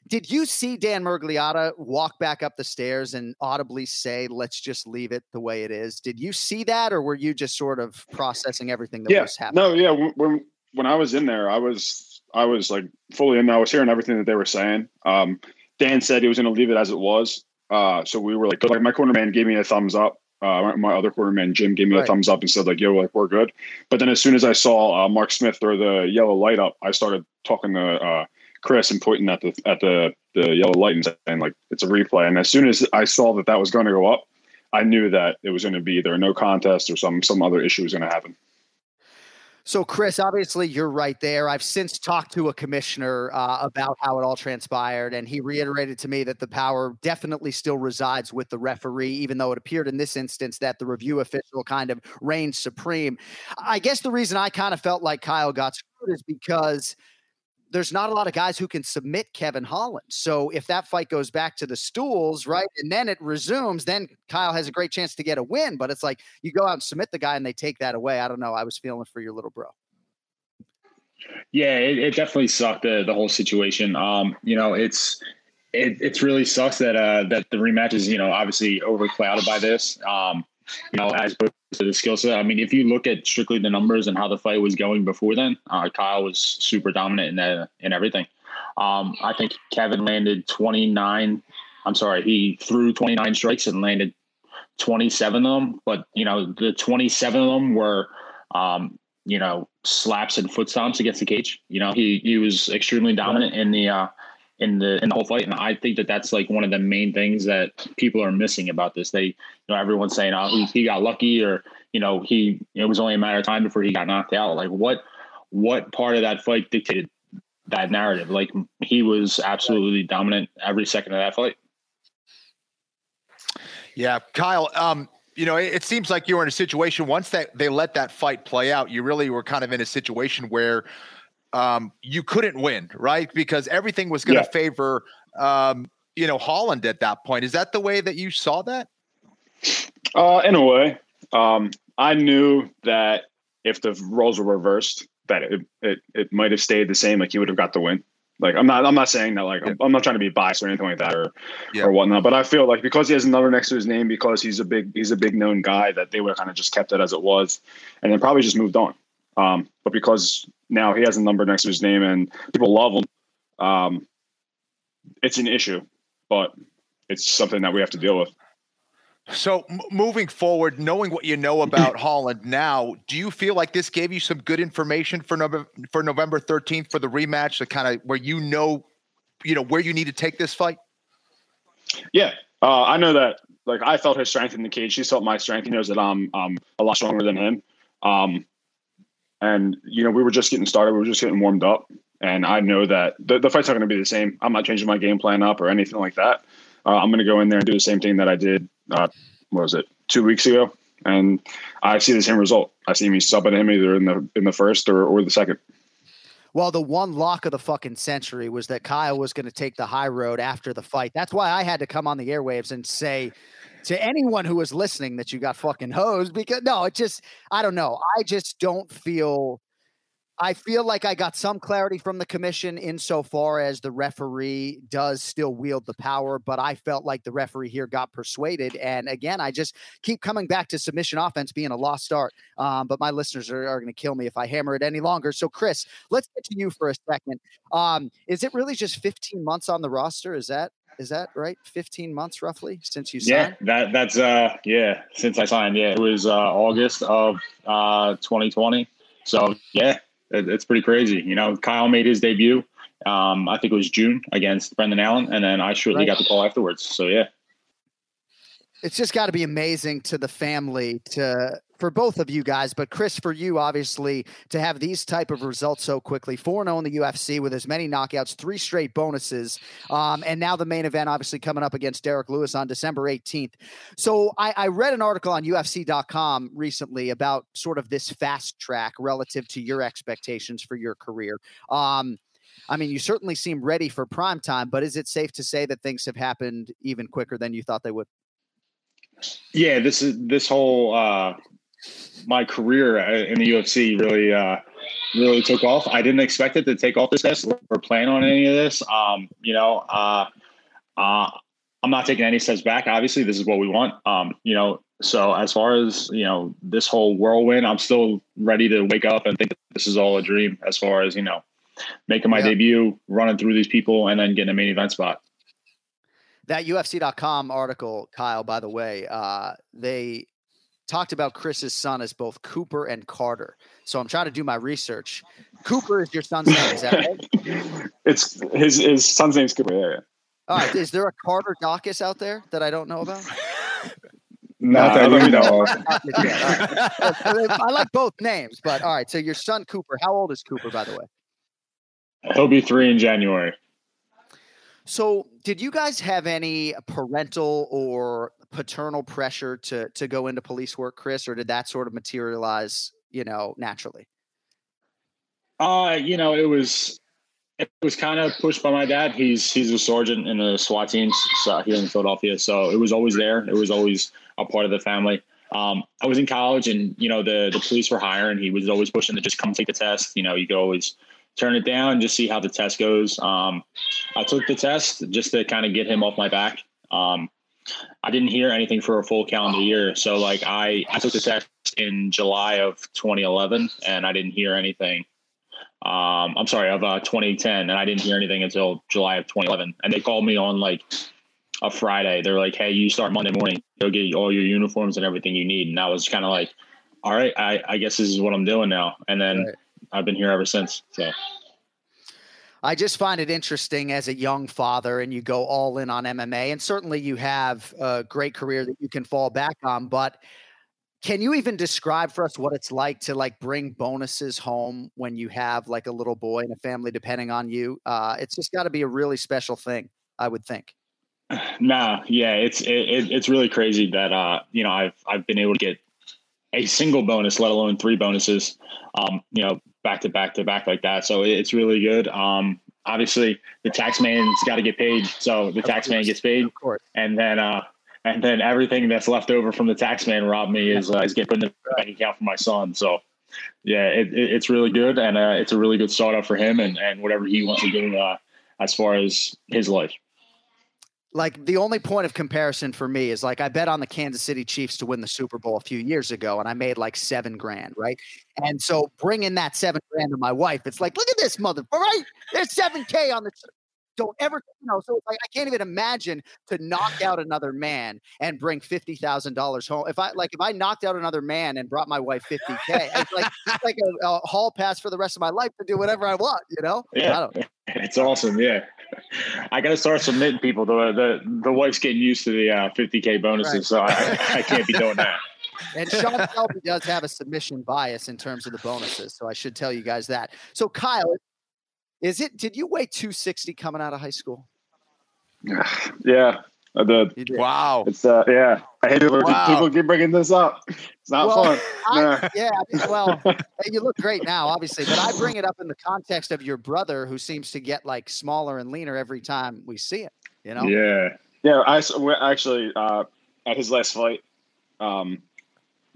Did you see Dan Miragliotta walk back up the stairs and audibly say, "Let's just leave it the way it is"? Did you see that, or were you just sort of processing everything that yeah, was happening? no, yeah. When when I was in there, I was I was like fully in. there. I was hearing everything that they were saying. Um, Dan said he was going to leave it as it was. Uh, so we were like, like my corner man gave me a thumbs up. Uh, my, my other corner man Jim gave me Right. a thumbs up and said like, "Yo, like we're good." But then as soon as I saw uh, Mark Smith throw the yellow light up, I started talking to uh, Chris and pointing at the at the the yellow light and saying like, "It's a replay." And as soon as I saw that that was going to go up, I knew that it was going to be either no contest or some some other issue was going to happen. So, Chris, obviously you're right there. I've since talked to a commissioner uh, about how it all transpired, and he reiterated to me that the power definitely still resides with the referee, even though it appeared in this instance that the review official kind of reigned supreme. I guess the reason I kind of felt like Kyle got screwed is because there's not a lot of guys who can submit Kevin Holland. So if that fight goes back to the stools, right, and then it resumes, then Kyle has a great chance to get a win. But it's like you go out and submit the guy and they take that away. I don't know. I was feeling for your little bro. Yeah, it, it definitely sucked the the whole situation. Um, you know, it's it it's really sucks that uh that the rematch is you know obviously overclouded by this. Um, you know, as opposed to the skill set. I mean, if you look at strictly the numbers and how the fight was going before then, uh, Kyle was super dominant in that in everything. Um, I think Kevin landed twenty nine. I'm sorry, he threw twenty nine strikes and landed twenty seven of them. But you know, the twenty seven of them were. Um, you know, slaps and foot stomps against the cage. You know, he he was extremely dominant in the uh, in the in the whole fight, and I think that that's like one of the main things that people are missing about this. They, you know, everyone's saying, "Oh, he, he got lucky," or you know, he it was only a matter of time before he got knocked out. Like, what what part of that fight dictated that narrative? Like, he was absolutely dominant every second of that fight. Yeah, Kyle. Um, you know, it, it seems like you were in a situation once that they let that fight play out. You really were kind of in a situation where um, you couldn't win, right? Because everything was going to Yeah. favor, um, you know, Holland at that point. Is that the way that you saw that? Uh, in a way, um, I knew that if the roles were reversed, that it, it it might have stayed the same. Like he would have got the win. Like I'm not I'm not saying that like I'm, I'm not trying to be biased or anything like that or Yeah. or whatnot. But I feel like because he has a number next to his name, because he's a big he's a big known guy, that they would have kind of just kept it as it was, and then probably just moved on. Um, but because now he has a number next to his name and people love him, um, it's an issue. But it's something that we have to deal with. So m- moving forward, knowing what you know about Holland now, do you feel like this gave you some good information for November for November 13th for the rematch, the kind of where you know, you know, where you need to take this fight? Yeah, uh, I know that. Like I felt his strength in the cage. she felt my strength. He knows that I'm um a lot stronger than him. Um, and you know we were just getting started. We were just getting warmed up, and I know that the, the fight's not going to be the same. I'm not changing my game plan up or anything like that. Uh, I'm going to go in there and do the same thing that I did. Uh, what was it? Two weeks ago, and I see the same result. I see me subbing him either in the in the first or, or the second. Well, the one lock of the fucking century was that Kyle was going to take the high road after the fight. That's why I had to come on the airwaves and say to anyone who was listening that you got fucking hosed because no, it just, I don't know. I just don't feel, I feel like I got some clarity from the commission insofar as the referee does still wield the power, but I felt like the referee here got persuaded. And again, I just keep coming back to submission offense being a lost art. Um, but my listeners are, are going to kill me if I hammer it any longer. So, Chris, let's get to you for a second. Um, is it really just 15 months on the roster? Is that is that right? 15 months roughly since you signed? Yeah, that that's uh yeah, since I signed, yeah. It was uh August of uh 2020. So yeah, it, it's pretty crazy. You know, Kyle made his debut. Um, I think it was June against Brendan Allen, and then I shortly Right. got the call afterwards. So yeah. It's just got to be amazing to the family to for both of you guys, but Chris, for you, obviously, to have these type of results so quickly, 4 0 in the UFC with as many knockouts, three straight bonuses, um, and now the main event, obviously, coming up against Derek Lewis on December 18th. So I, I read an article on UFC.com recently about sort of this fast track relative to your expectations for your career. Um, I mean, you certainly seem ready for prime time, but is it safe to say that things have happened even quicker than you thought they would? Yeah, this is this whole uh my career in the UFC really uh really took off. I didn't expect it to take off this fast or plan on any of this. Um, you know, uh, uh, I'm not taking any steps back. Obviously, this is what we want. Um, you know, so as far as you know, this whole whirlwind, I'm still ready to wake up and think this is all a dream. As far as you know, making my Yeah. debut, running through these people, and then getting a main event spot. That UFC.com article, Kyle, by the way, uh, they talked about Chris's son as both Cooper and Carter. So I'm trying to do my research. Cooper is your son's name, is that right? It's his his son's name's Cooper. Yeah, yeah. All right. Is there a Carter Daukaus out there that I don't know about? Not Nah, that we know of. I like both names, but all right. So your son Cooper, how old is Cooper, by the way? He'll be three in January. So did you guys have any parental or paternal pressure to to go into police work, Chris, or did that sort of materialize, you know, naturally? Uh, you know, it was it was kind of pushed by my dad. He's he's a sergeant in the SWAT teams so here in Philadelphia, so it was always there. It was always a part of the family. Um, I was in college, and you know the the police were hiring. He was always pushing to just come take the test. You know, you could always turn it down, just see how the test goes. Um, I took the test just to kind of get him off my back. Um, I didn't hear anything for a full calendar year, so like I I took the test in July of 2011, and I didn't hear anything um, I'm sorry, of uh, 2010, and I didn't hear anything until July of 2011. And they called me on like a Friday. They're like, "Hey, you start Monday morning. Go get all your uniforms and everything you need." And I was kind of like, "All right, I, I guess this is what I'm doing now." And then Right. I've been here ever since. So I just find it interesting as a young father and you go all in on MMA. And certainly you have a great career that you can fall back on. But can you even describe for us what it's like to like bring bonuses home when you have like a little boy and a family depending on you? Uh, it's just got to be a really special thing, I would think. nah, yeah, it's it, it, it's really crazy that uh, you know I've I've been able to get a single bonus, let alone three bonuses, um, you know, back to back to back like that. So it's really good. Um, obviously, the tax man's got to get paid, so the tax man gets paid, Of course. and then uh, and then everything that's left over from the tax man robbed me is uh, is getting put in the bank account for my son. So. Yeah, it, it, it's really good, and uh, it's a really good startup for him, and, and whatever he wants to do uh, as far as his life. Like the only point of comparison for me is like I bet on the Kansas City Chiefs to win the Super Bowl a few years ago, and I made like seven grand, right? And so bringing that seven grand to my wife, it's like, look at this mother, right? There's seven k on the. Don't ever, you know. So like I can't even imagine to knock out another man and bring fifty thousand dollars home. If I like, if I knocked out another man and brought my wife fifty k, it's like it's like a, a hall pass for the rest of my life to do whatever I want. You know? I Yeah, don't- it's awesome. Yeah, I got to start submitting people. The the the wife's getting used to the uh, 50k bonuses, Right. so I, I can't be doing that. And Sean Shelby does have a submission bias in terms of the bonuses, so I should tell you guys that. So Kyle, is it? Did you weigh 260 coming out of high school? Yeah, I did. Did. Wow. It's uh, yeah. I hate it when Wow. people keep bringing this up. It's not Well, fun. I, Nah. yeah, I mean, well, you look great now, obviously, but I bring it up in the context of your brother, who seems to get like smaller and leaner every time we see it. You know? Yeah, Yeah, I we're actually uh, at his last fight. Um,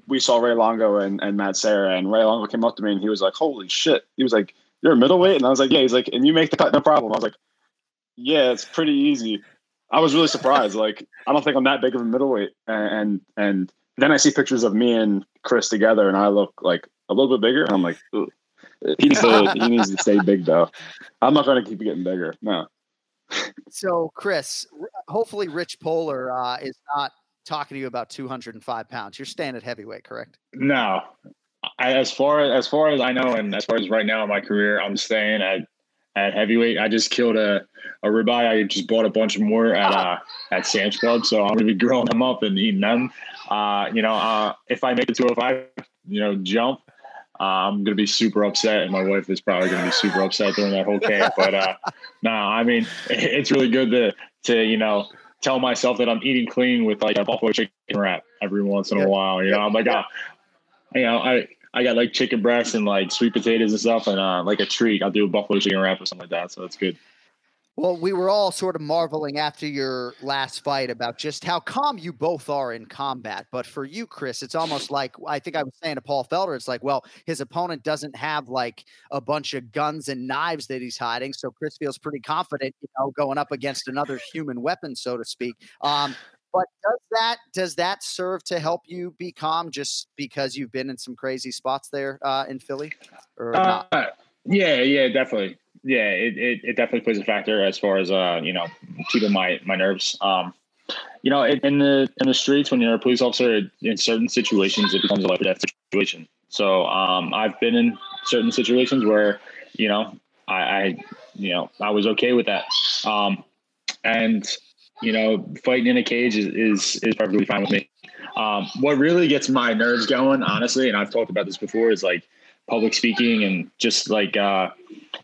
we saw Ray Longo and, and Matt Serra, and Ray Longo came up to me and he was like, "Holy shit!" He was like, "You're a middleweight," and I was like, "Yeah." He's like, "And you make the cut, no problem." I was like, "Yeah, it's pretty easy." I was really surprised. Like, I don't think I'm that big of a middleweight, and and, and then I see pictures of me and Chris together, and I look like a little bit bigger. And I'm like, Ugh. he needs to he needs to stay big though. I'm not going to keep getting bigger. No. So, Chris, hopefully, Rich Polar uh, is not talking to you about 205 pounds. You're staying at heavyweight, correct? no. I, as far as far as I know, and as far as right now in my career, I'm staying at at heavyweight. I just killed a a ribeye. I just bought a bunch more at uh at Sam's Club, so I'm gonna be grilling them up and eating them. Uh, you know, uh, if I make it 205, you know, jump. Uh, I'm gonna be super upset, and my wife is probably gonna be super upset during that whole camp. But uh, no, I mean, it's really good to to you know tell myself that I'm eating clean with like a buffalo chicken wrap every once in a while. You know, I'm like, ah, you know, I I got like chicken breasts and like sweet potatoes and stuff, and uh, like a treat, I'll do a buffalo chicken wrap or something like that. So that's good. Well, we were all sort of marveling after your last fight about just how calm you both are in combat. But for you, Chris, it's almost like I think I was saying to Paul Felder, it's like, well, his opponent doesn't have like a bunch of guns and knives that he's hiding. So Chris feels pretty confident, you know, going up against another human weapon, so to speak. Um, but does that does that serve to help you be calm just because you've been in some crazy spots there uh, in Philly, or Uh, not? yeah, yeah, definitely. Yeah, it, it, it definitely plays a factor as far as uh, you know, keeping my my nerves. Um, you know, in, in the in the streets when you're a police officer, in certain situations it becomes a life or death situation. So um, I've been in certain situations where you know I, I you know I was okay with that. Um, and you know, fighting in a cage is is, is perfectly fine with me. Um, what really gets my nerves going, honestly, and I've talked about this before, is like public speaking and just like uh,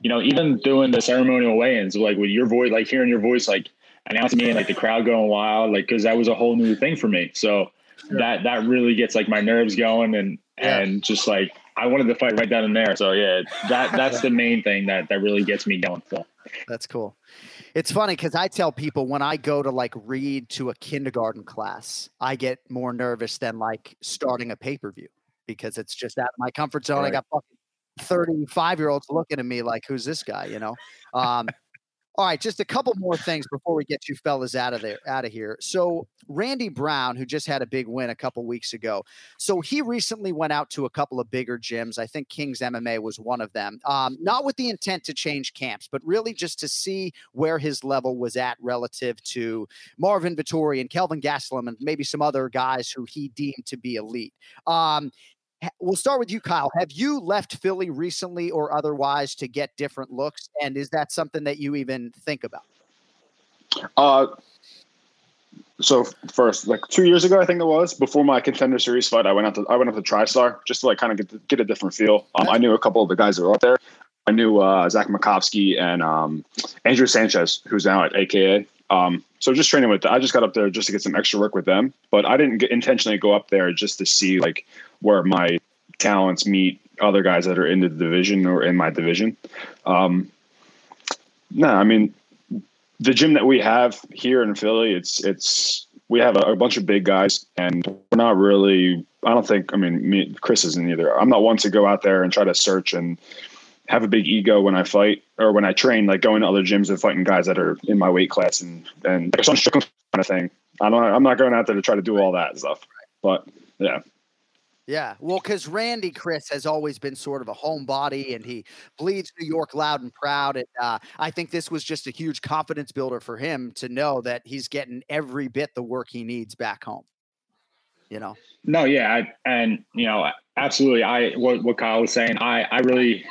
you know, even doing the ceremonial weigh-ins, like with your voice, like hearing your voice, like announcing me and like the crowd going wild, like because that was a whole new thing for me. So that that really gets like my nerves going and Yeah. and just like I wanted to fight right down and there. So yeah, that that's the main thing that that really gets me going. So. That's cool. It's funny because I tell people when I go to like read to a kindergarten class, I get more nervous than like starting a pay per view because it's just out of my comfort zone. I got fucking 35 year olds looking at me like, who's this guy? You know? Um, all right, just a couple more things before we get you fellas out of there, out of here. So Randy Brown, who just had a big win a couple weeks ago, so he recently went out to a couple of bigger gyms. I think King's MMA was one of them. Um, not with the intent to change camps, but really just to see where his level was at relative to Marvin Vettori and Kelvin Gastelum and maybe some other guys who he deemed to be elite. Um, we'll start with you, Kyle. Have you left Philly recently or otherwise to get different looks? And is that something that you even think about? Uh, so first, like two years ago, I think it was before my contender series fight, I went out to I went up to TriStar just to like kind of get get a different feel. Um, I knew a couple of the guys that were up there. I knew uh, Zach Makovsky and um, Andrew Sanchez, who's now at AKA. Um, so just training with, I just got up there just to get some extra work with them. But I didn't get, intentionally go up there just to see like where my talents meet other guys that are in the division or in my division. Um, no, I mean the gym that we have here in Philly, it's it's we have a, a bunch of big guys, and we're not really. I don't think. I mean, me, Chris isn't either. I'm not one to go out there and try to search and have a big ego when I fight or when I train, like going to other gyms and fighting guys that are in my weight class and and some kind of thing. I don't. I'm not going out there to try to do all that stuff. But yeah, Yeah, well, because Randy Chris has always been sort of a homebody, and he bleeds New York loud and proud. And uh, I think this was just a huge confidence builder for him to know that he's getting every bit the work he needs back home. You know, No, yeah, I, and you know, absolutely. I what what Kyle was saying. I I really,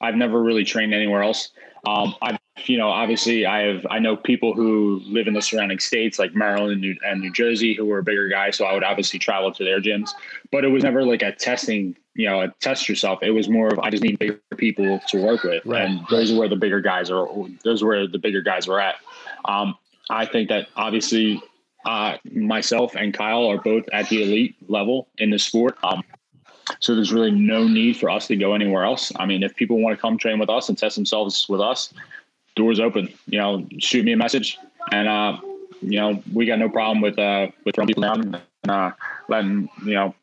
I've never really trained anywhere else. Um, I've you know, obviously, I have I know people who live in the surrounding states like Maryland and New, and New Jersey who are bigger guys. So I would obviously travel to their gyms, but it was never like a testing. You know, a test yourself. It was more of I just need bigger people to work with, Right, and those are where the bigger guys are. Those are where the bigger guys are at. Um, I think that obviously uh, myself and Kyle are both at the elite level in the sport. Um, so there's really no need for us to go anywhere else. I mean, if people want to come train with us and test themselves with us, doors open. You know, shoot me a message, and uh, you know, we got no problem with uh, with throwing people down and uh, letting you know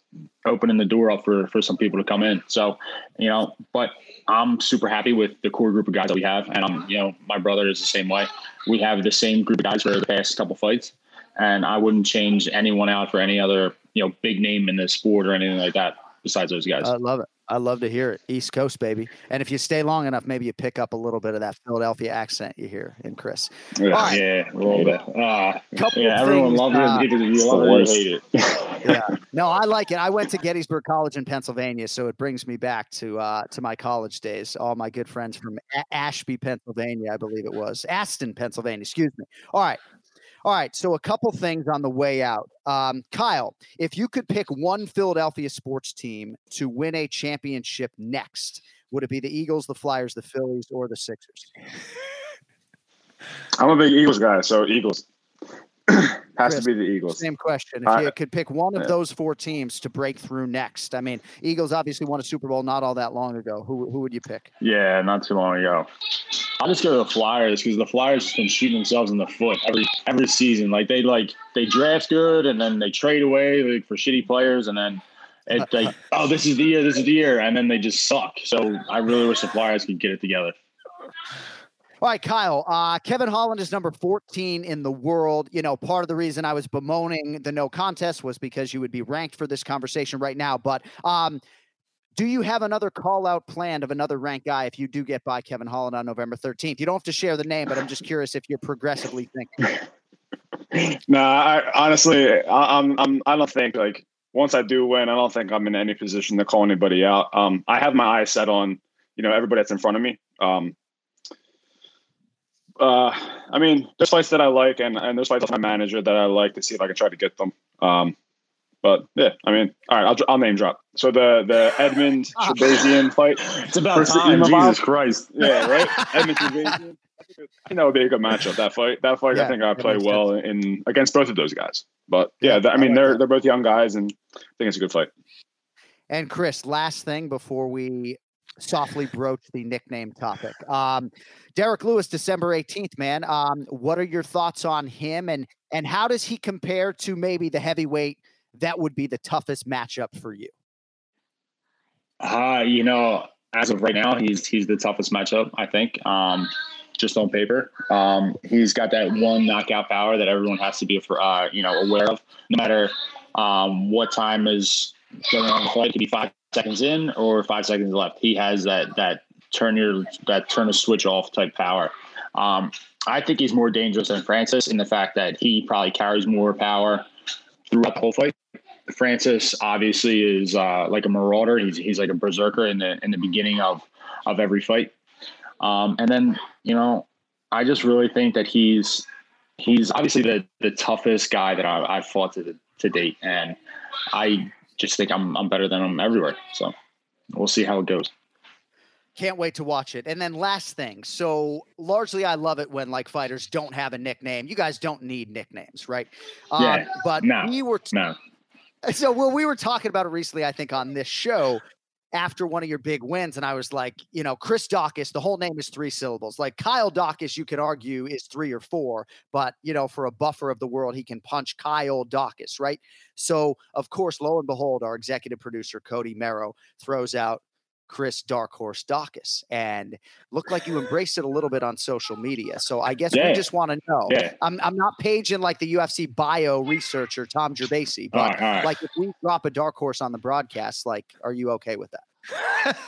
opening the door up for for some people to come in. So you know, but I'm super happy with the core group of guys that we have, and I'm you know, my brother is the same way. We have the same group of guys for the past couple fights, and I wouldn't change anyone out for any other you know big name in the sport or anything like that besides those guys. I love it. I love to hear it. East Coast, baby. And if you stay long enough, maybe you pick up a little bit of that Philadelphia accent you hear in Chris. yeah. All right. Yeah, a little bit. Uh, Couple yeah, of everyone loves uh, it. You love it you hate it. yeah. No, I like it. I went to Gettysburg College in Pennsylvania, so it brings me back to uh, to my college days. All my good friends from A- Ashby, Pennsylvania, I believe it was Aston, Pennsylvania. Excuse me. All right. All right. So a couple things on the way out. Um, Kyle, if you could pick one Philadelphia sports team to win a championship next, would it be the Eagles, the Flyers, the Phillies, or the Sixers? I'm a big Eagles guy, so Eagles has Chris, to be the Eagles. Same question. If I- you could pick one of yeah. those four teams to break through next, I mean, Eagles obviously won a Super Bowl not all that long ago. Who who would you pick? Yeah, not too long ago. I'll just go to the Flyers because the Flyers have been shooting themselves in the foot every every season. Like they like they draft good and then they trade away like for shitty players and then it like oh this is the year this is the year and then they just suck. So I really wish the Flyers could get it together. All right, Kyle. Uh, Kevin Holland is number 14 in the world. You know, part of the reason I was bemoaning the no contest was because you would be ranked for this conversation right now. But um, do you have another call out planned of another ranked guy if you do get by Kevin Holland on November 13th? You don't have to share the name, but I'm just curious if you're progressively thinking. nah, I, honestly, I, I'm, I'm, I don't think like once I do win, I don't think I'm in any position to call anybody out. Um, I have my eyes set on, you know, everybody that's in front of me. Um, uh, I mean, there's fights that I like, and and there's fights with my manager that I like to see if I can try to get them. Um, but yeah, I mean, all right, I'll, I'll name drop. So the the Edmund Shabazian fight. It's about time. Jesus Christ. Yeah, right. Edmen Shahbazyan. I think that would be a good matchup. That fight. That fight. Yeah, I think I play well in against both of those guys. But yeah, th- I mean, like they're that. they're both young guys, and I think it's a good fight. And Chris, last thing before we softly broach the nickname topic. Um, Derek Lewis, December 18th, man. Um, what are your thoughts on him and and how does he compare to maybe the heavyweight that would be the toughest matchup for you? Uh, you know, as of right now, he's he's the toughest matchup, I think. Um, just on paper, um, he's got that one knockout power that everyone has to be, for uh, you know, aware of. No matter um, what time is going on the fight, it could be five seconds in or five seconds left. He has that that turn your that turn a switch off type power. Um, I think he's more dangerous than Francis in the fact that he probably carries more power throughout the whole fight. Francis obviously is uh, like a marauder. He's he's like a berserker in the in the beginning of of every fight. Um, and then you know, I just really think that he's he's obviously the the toughest guy that I, I've fought to to date, and I just think I'm I'm better than him everywhere. So we'll see how it goes. Can't wait to watch it. And then last thing. So largely I love it when like fighters don't have a nickname. You guys don't need nicknames, right? Um, Yeah. but No. we were No, so well, we were talking about it recently, I think, on this show after one of your big wins. And I was like, you know, Chris Daukaus, the whole name is three syllables. Like Kyle Daukaus, you could argue is three or four, but you know, for a buffer of the world, he can punch Kyle Daukaus, right? So of course, lo and behold, our executive producer, Cody Merrow, throws out Chris Dark Horse Daukaus and looked like you embraced it a little bit on social media. So I guess we just want to know. Yeah. I'm I'm not paging like the UFC bio researcher Tom Gerbasi, but All right, all right. like if we drop a dark horse on the broadcast, like, are you okay with that?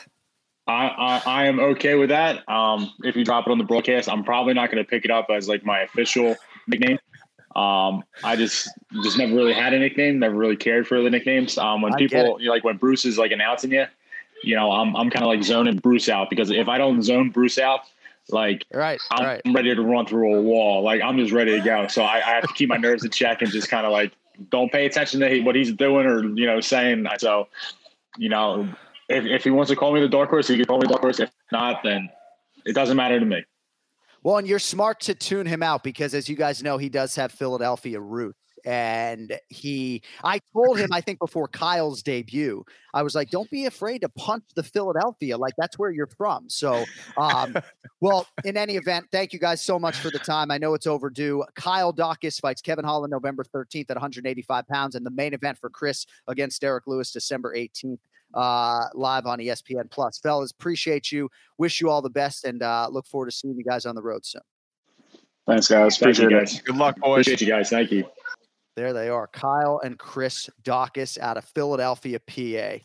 I, I I am okay with that. Um, if you drop it on the broadcast, I'm probably not going to pick it up as like my official nickname. Um, I just just never really had a nickname. Never really cared for the nicknames. Um, when I people you know, like when Bruce is like announcing you, you know, I'm I'm kind of like zoning Bruce out because if I don't zone Bruce out, like Right, I'm right. ready to run through a wall. Like I'm just ready to go. So I, I have to keep my nerves in check and just kind of like don't pay attention to what he's doing or you know saying. So you know, if if he wants to call me the dark horse, he can call me the dark horse. If not, then it doesn't matter to me. Well, and you're smart to tune him out because, as you guys know, he does have Philadelphia roots. And he, I told him, I think before Kyle's debut, I was like, don't be afraid to punch the Philadelphia. Like, that's where you're from. So, um, well, in any event, thank you guys so much for the time. I know it's overdue. Kyle Daukaus fights Kevin Holland November 13th at 185 pounds, and the main event for Chris against Derek Lewis December 18th uh, live on ESPN Plus. Fellas, appreciate you. Wish you all the best, and uh, look forward to seeing you guys on the road soon. Thanks, guys. Thank you, Appreciate it. guys. Good luck, boys. Appreciate you guys. Thank you. There they are, Kyle and Chris Daukaus out of Philadelphia, PA.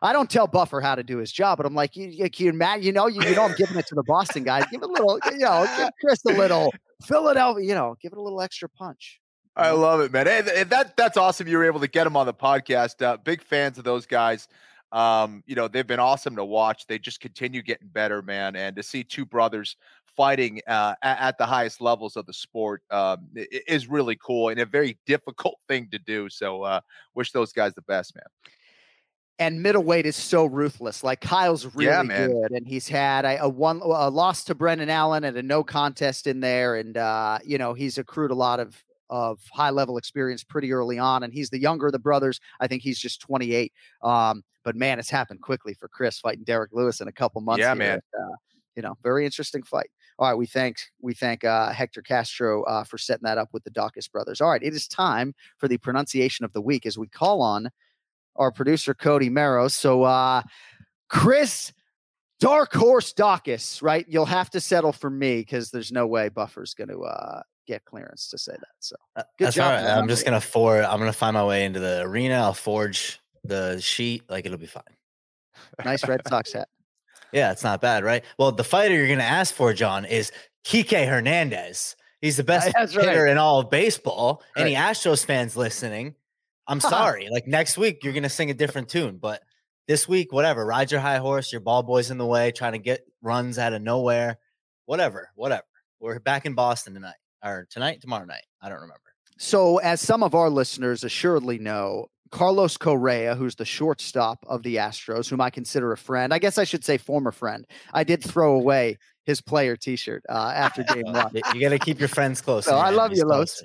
I don't tell Buffer how to do his job, but I'm like, you, you, you, you know, you, you know, I'm giving it to the Boston guys. Give a little, you know, give Chris a little Philadelphia, you know, give it a little extra punch. I love it, man. Hey, that that's awesome. You were able to get them on the podcast. Uh, big fans of those guys. Um, you know, they've been awesome to watch. They just continue getting better, man. And to see two brothers fighting uh, at, the highest levels of the sport um, is really cool and a very difficult thing to do. So, uh, wish those guys the best, man. and middleweight is so ruthless. Like Kyle's really Yeah, good, and he's had a, a one a loss to Brendan Allen and a no contest in there, and uh, you know he's accrued a lot of of high level experience pretty early on, and he's the younger of the brothers. I think he's just 28. Um, but man, it's happened quickly for Chris fighting Derek Lewis in a couple months. Yeah, here, man. uh, you know, very interesting fight. All right, we thank we thank uh, Hector Castro uh, for setting that up with the Daukaus brothers. All right, it is time for the pronunciation of the week as we call on our producer Cody Merrow. So, uh, Chris Dark Horse Daukaus, right? You'll have to settle for me because there's no way Buffer's going to uh, get clearance to say that. So, Uh, good That's job. all right. I'm just gonna forge. I'm gonna find my way into the arena. I'll forge the sheet. Like it'll be fine. nice Red Sox hat. Yeah, it's not bad, right? Well, the fighter you're gonna ask for, John, is Kike Hernandez. He's the best That's hitter right. in all of baseball. Any Astros fans listening, I'm sorry. Like next week, you're gonna sing a different tune, but this week, whatever. Ride your high horse. Your ball boy's in the way, trying to get runs out of nowhere. Whatever, whatever. We're back in Boston tonight, or tonight, tomorrow night. I don't remember. So, as some of our listeners assuredly know, Carlos Correa, who's the shortstop of the Astros, whom I consider a friend, I guess I should say former friend. I did throw away his player T-shirt uh, after game one. You- got to keep your friends close. So I love you, Los.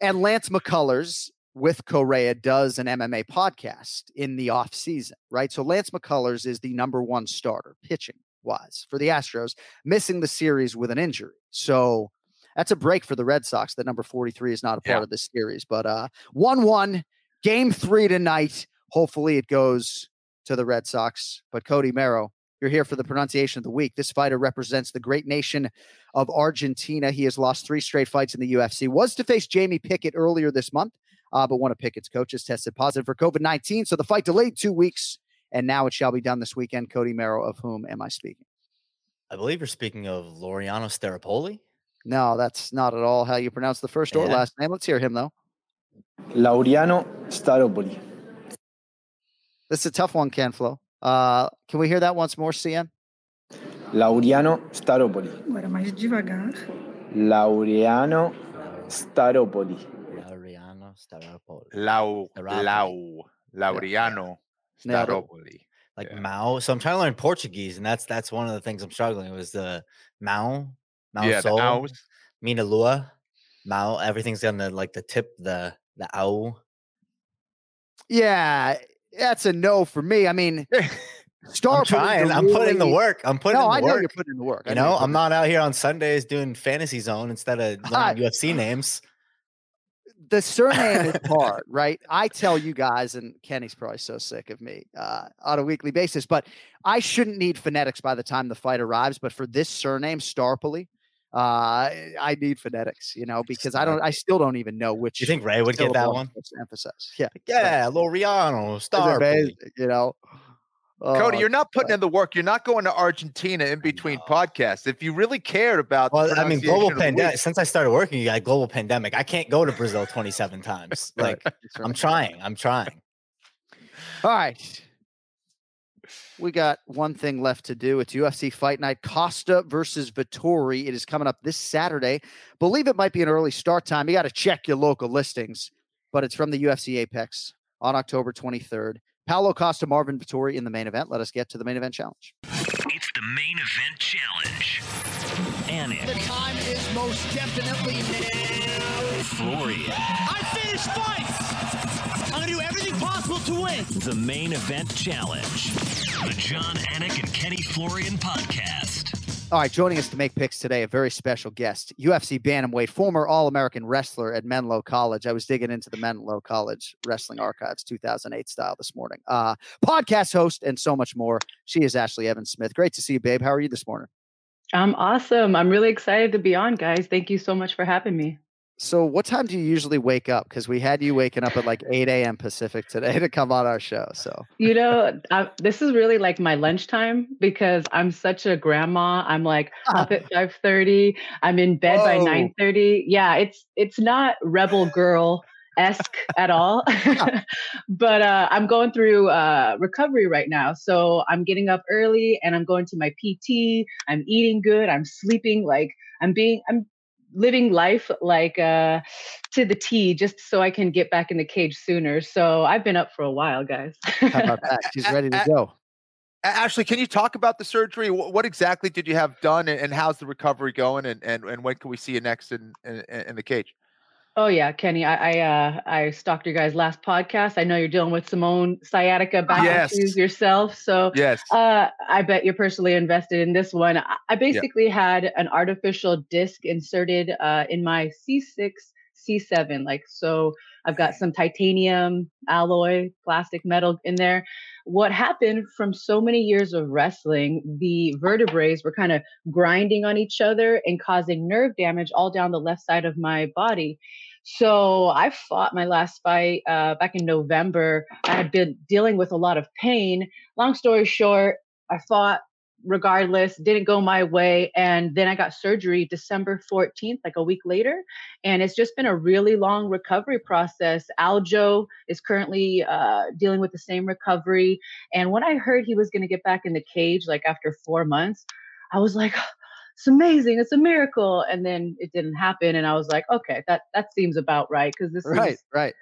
And Lance McCullers with Correa does an MMA podcast in the off season, right? So Lance McCullers is the number one starter pitching wise for the Astros, missing the series with an injury. So that's a break for the Red Sox. That number 43 is not a part Yeah. of this series, but uh 1 1, game three tonight. Hopefully it goes to the Red Sox. But Cody Merrow, you're here for the pronunciation of the week. This fighter represents the great nation of Argentina. He has lost three straight fights in the UFC. Was to face Jamie Pickett earlier this month, uh, but one of Pickett's coaches tested positive for COVID 19. So the fight delayed two weeks, and now it shall be done this weekend. Cody Merrow, of whom am I speaking? I believe you're speaking of Loriano Sterapoli. No, that's not at all how you pronounce the first or last name. Let's hear him, though. Laureano Staropoli. This is a tough one, Ken Flo. Uh, can we hear that once more, CM? Lauriano Staropoli. Agora mais devagar. Laureano Staropoli. Loriano Sterapoli. Lau, Staropoli. Lau, Laureano, Nailed. Staropoli. Like Yeah. Mao. So I'm trying to learn Portuguese, and that's that's one of the things I'm struggling with. Was the Mao, Mao Yeah, Sol, Aus. Mina Lua, Mao. Everything's on the like the tip, the the ow. Yeah, that's a no for me. I mean, Star I'm. I'm putting in the work. I'm putting No, in the I know work. you're putting in the work. I You know know, I'm not out here on Sundays doing fantasy zone instead of learning UFC names. the surname is hard, right? I tell you guys, and Kenny's probably so sick of me uh, on a weekly basis, but I shouldn't need phonetics by the time the fight arrives. But for this surname, Starpoli, uh, I need phonetics, you know, because I don't, I still don't even know which. You think Ray would get that one? emphasize? Yeah, Yeah, Loriano Star. amazing, you know. Cody, Oh, you're not putting in the work. You're not going to Argentina in between podcasts. If you really cared about, Well, I mean, global pronunciation of the pandemic. Since I started working, you got global pandemic. I can't go to Brazil 27 times. Right, Like, that's I'm trying. I'm trying. All right. We got one thing left to do. It's UFC Fight Night Costa versus Vettori. It is coming up this Saturday. Believe it might be an early start time. You got to check your local listings, but it's from the UFC Apex on October 23rd. Paulo Costa, Marvin Vettori in the main event. Let us get to the main event challenge. It's the main event challenge. Anik, The time is most definitely now. Florian, I finish fights. I'm gonna do everything possible to win. the main event challenge. The Jon Anik and Kenny Florian podcast. All right, joining us to make picks today, a very special guest, UFC bantamweight, former All-American wrestler at Menlo College. I was digging into the Menlo College wrestling archives, 2008 style, this morning. Uh, podcast host and so much more. She is Ashlee Evans-Smith. Great to see you, babe. How are you this morning? I'm awesome. I'm really excited to be on, guys. Thank you so much for having me. So, what time do you usually wake up? Because we had you waking up at like 8 a.m. Pacific today to come on our show. So, You know, I, this is really like my lunchtime because I'm such a grandma. I'm like up at 5:30. I'm in bed by 9:30. Yeah, it's it's not rebel girl esque at all. but uh, I'm going through uh, recovery right now, so I'm getting up early and I'm going to my PT. I'm eating good. I'm sleeping like I'm being I'm living life like uh to the T just so I can get back in the cage sooner. So I've been up for a while, guys. how about that? She's ready to go. Ashlee, can you talk about the surgery? What exactly did you have done, and, and how's the recovery going? And, and and when can we see you next in in, in the cage? Oh yeah, Kenny. I I, uh, I stalked your guys' last podcast. I know you're dealing with Simone sciatica back Yes. issues yourself, so Yes. uh, I bet you're personally invested in this one. I- I basically had an artificial disc inserted uh, in my C6, C7. Like, so I've got some titanium alloy, plastic metal in there. What happened from so many years of wrestling, the vertebrae were kind of grinding on each other and causing nerve damage all down the left side of my body. So I fought my last fight uh, back in November. I had been dealing with a lot of pain. Long story short, I fought regardless, didn't go my way. And then I got surgery December 14th, like a week later. And it's just been a really long recovery process. Aljo is currently uh, dealing with the same recovery. And when I heard he was going to get back in the cage, like after four months, I was like, it's amazing. It's a miracle. And then it didn't happen. And I was like, okay, that, that seems about right. Cause this Right, is, right.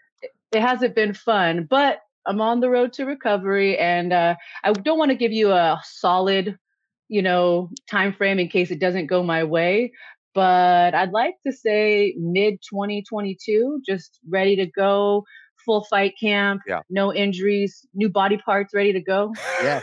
it hasn't been fun, but I'm on the road to recovery, and uh, I don't want to give you a solid, you know, time frame in case it doesn't go my way. But I'd like to say mid 2022, just ready to go, full fight camp, Yeah. no injuries, new body parts ready to go. Yeah.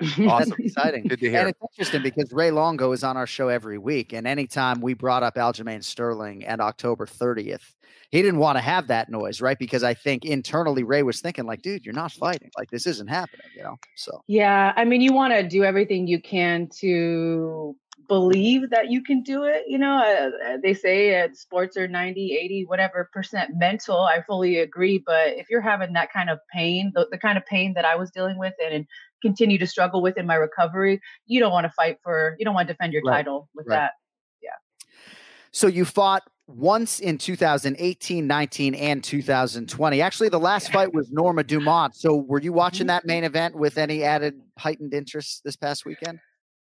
That's Awesome. exciting. Good to hear. And it's interesting because Ray Longo is on our show every week. And anytime we brought up Aljamain Sterling and October 30th, he didn't want to have that noise, right? Because I think internally Ray was thinking, like, dude, you're not fighting. Like, this isn't happening, you know? So, Yeah, I mean, you want to do everything you can to believe that you can do it. You know, uh, uh, they say uh, sports are 90, 80, whatever percent mental. I fully agree. But if you're having that kind of pain, the, the kind of pain that I was dealing with and, and continue to struggle with in my recovery, you don't want to fight for, you don't want to defend your Right, title with right. that. Yeah. So you fought once in 2018, 19, and 2020. Actually, the last fight was Norma Dumont. So were you watching that mm-hmm. main event with any added heightened interest this past weekend?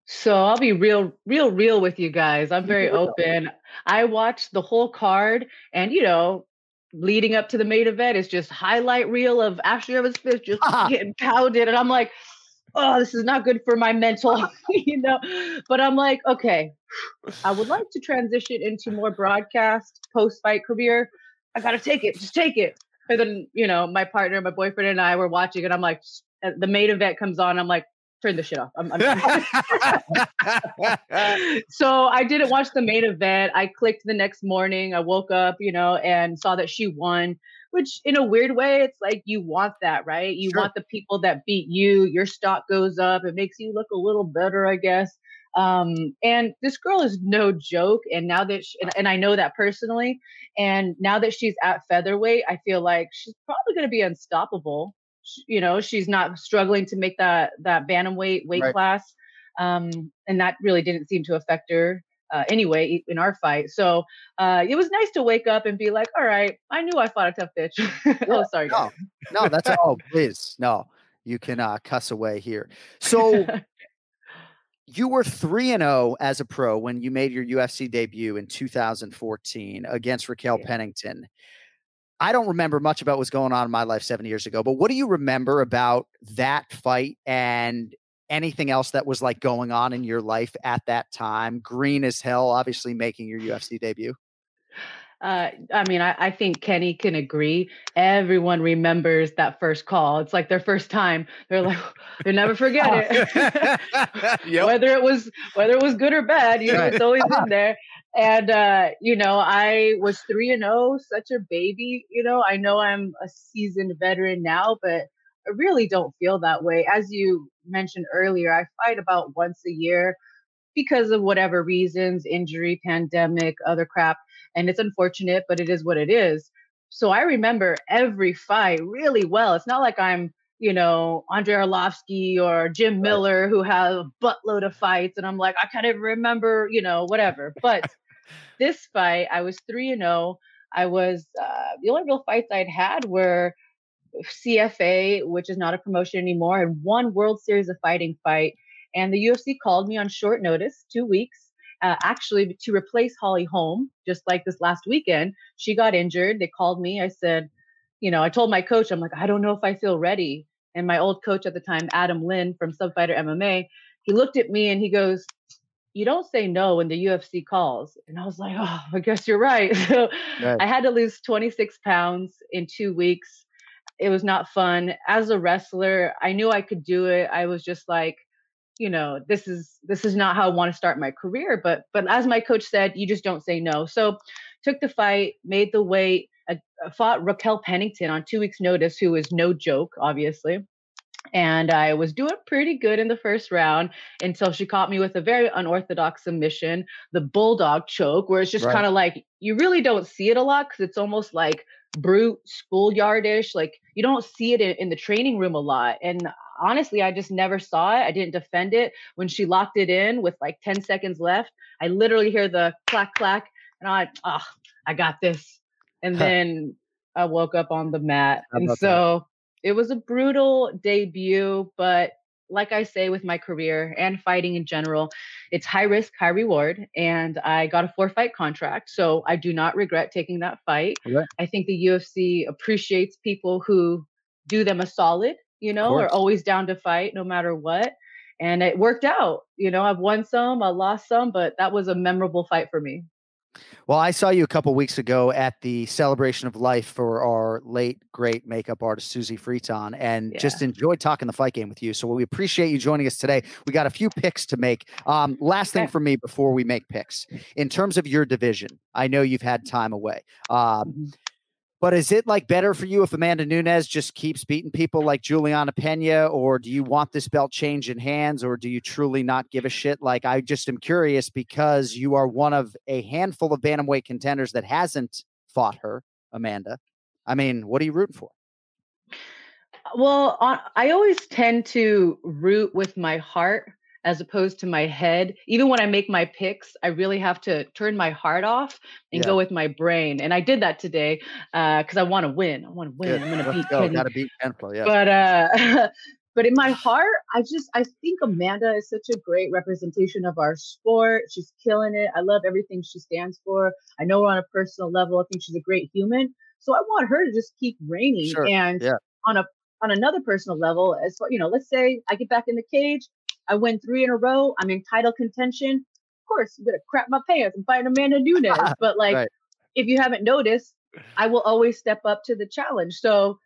So I'll be real, real, real with you guys. I'm very open. I watched the whole card, and you know, leading up to the main event is just highlight reel of Ashlee Evans-Smith just getting pounded, and I'm like, oh, this is not good for my mental, you know. But I'm like, okay, I would like to transition into more broadcast post fight career. I gotta take it, just take it. And then you know, my partner, my boyfriend, and I were watching, and I'm like, the main event comes on, I'm like. Turn the shit off. I'm, I'm so I didn't watch the main event. I clicked the next morning. I woke up, you know, and saw that she won, which in a weird way, it's like you want that, right? You Sure. want the people that beat you. Your stock goes up. It makes you look a little better, I guess. Um, and this girl is no joke. And now that, she, and, and I know that personally, and now that she's at featherweight, I feel like she's probably going to be unstoppable. Sh- You know, she's not struggling to make that that bantamweight weight Right. class um, and that really didn't seem to affect her uh, anyway in our fight. So uh, it was nice to wake up and be like, "All right, I knew I fought a tough bitch." oh, sorry, No, no, that's all. Please, no, you can uh, cuss away here. So you were three and zero as a pro when you made your UFC debut in 2014 against Raquel Pennington. I don't remember much about what's going on in my life seven years ago, but what do you remember about that fight and anything else that was like going on in your life at that time? Green as hell, obviously making your UFC debut. Uh, I mean, I, I think Kenny can agree. Everyone remembers that first call. It's like their first time. They're like, they never forget it. Whether it was whether it was good or bad, you know, Right. it's always in there. And uh, you know, I was three and zero, such a baby. You know, I know I'm a seasoned veteran now, but I really don't feel that way. As you mentioned earlier, I fight about once a year because of whatever reasons, injury, pandemic, other crap. And it's unfortunate, but it is what it is. So I remember every fight really well. It's not like I'm, you know, Andrei Arlovski or Jim Miller who have a buttload of fights. And I'm like, I can't even remember, you know, whatever. But this fight, I was 3 and 0. I was, uh, the only real fights I'd had were CFA, which is not a promotion anymore, and one World Series of Fighting fight. And the UFC called me on short notice, two weeks, uh, actually to replace Holly Holm, just like this last weekend. She got injured. They called me. I said, you know, I told my coach, I'm like, I don't know if I feel ready. And my old coach at the time, Adam Lynn from Subfighter MMA, he looked at me and he goes, you don't say no when the UFC calls. And I was like, oh, I guess you're right. So Right. I had to lose 26 pounds in two weeks. It was not fun. As a wrestler, I knew I could do it. I was just like, you know, this is this is not how I want to start my career. But but as my coach said, you just don't say no. So took the fight, made the weight, I, I fought Raquel Pennington on two weeks' notice, who is no joke, obviously. And I was doing pretty good in the first round until she caught me with a very unorthodox submission, the bulldog choke, where it's just Right. kind of like you really don't see it a lot because it's almost like brute schoolyardish. Like you don't see it in, in the training room a lot. And honestly, I just never saw it. I didn't defend it. When she locked it in with like 10 seconds left, I literally hear the clack clack, and I'm like, oh, I got this. And Huh. then I woke up on the mat. And about that? so it was a brutal debut, but like I say with my career and fighting in general, it's high risk, high reward. And I got a four fight contract. So I do not regret taking that fight. I think the UFC appreciates people who do them a solid, you know, are always down to fight no matter what. And it worked out. You know, I've won some, I lost some, but that was a memorable fight for me. Well, I saw you a couple weeks ago at the celebration of life for our late great makeup artist Susie Freeton, and just enjoyed talking the fight game with you. So we appreciate you joining us today. We got a few picks to make. Um, last thing for me before we make picks, in terms of your division, I know you've had time away. Um, but is it like better for you if Amanda Nunes just keeps beating people like Julianna Peña, or do you want this belt change in hands, or do you truly not give a shit? Like, I just am curious because you are one of a handful of bantamweight contenders that hasn't fought her, Amanda. I mean, what are you rooting for? Well, I always tend to root with my heart as opposed to my head. Even when I make my picks, I really have to turn my heart off and Yeah. go with my brain. And I did that today because I want to win. I want to win. Good. I'm going to beat go. Kenny. Gotta beat Kenflo, yeah. But uh, but in my heart, I just I think Amanda is such a great representation of our sport. She's killing it. I love everything she stands for. I know her on a personal level. I think she's a great human. So I want her to just keep reigning. Sure. And Yeah. on a on another personal level, as far you know, let's say I get back in the cage, I win three in a row. I'm in title contention. Of course, I'm gonna crap my pants and fight Amanda Nunes. but like, Right. if you haven't noticed, I will always step up to the challenge. So,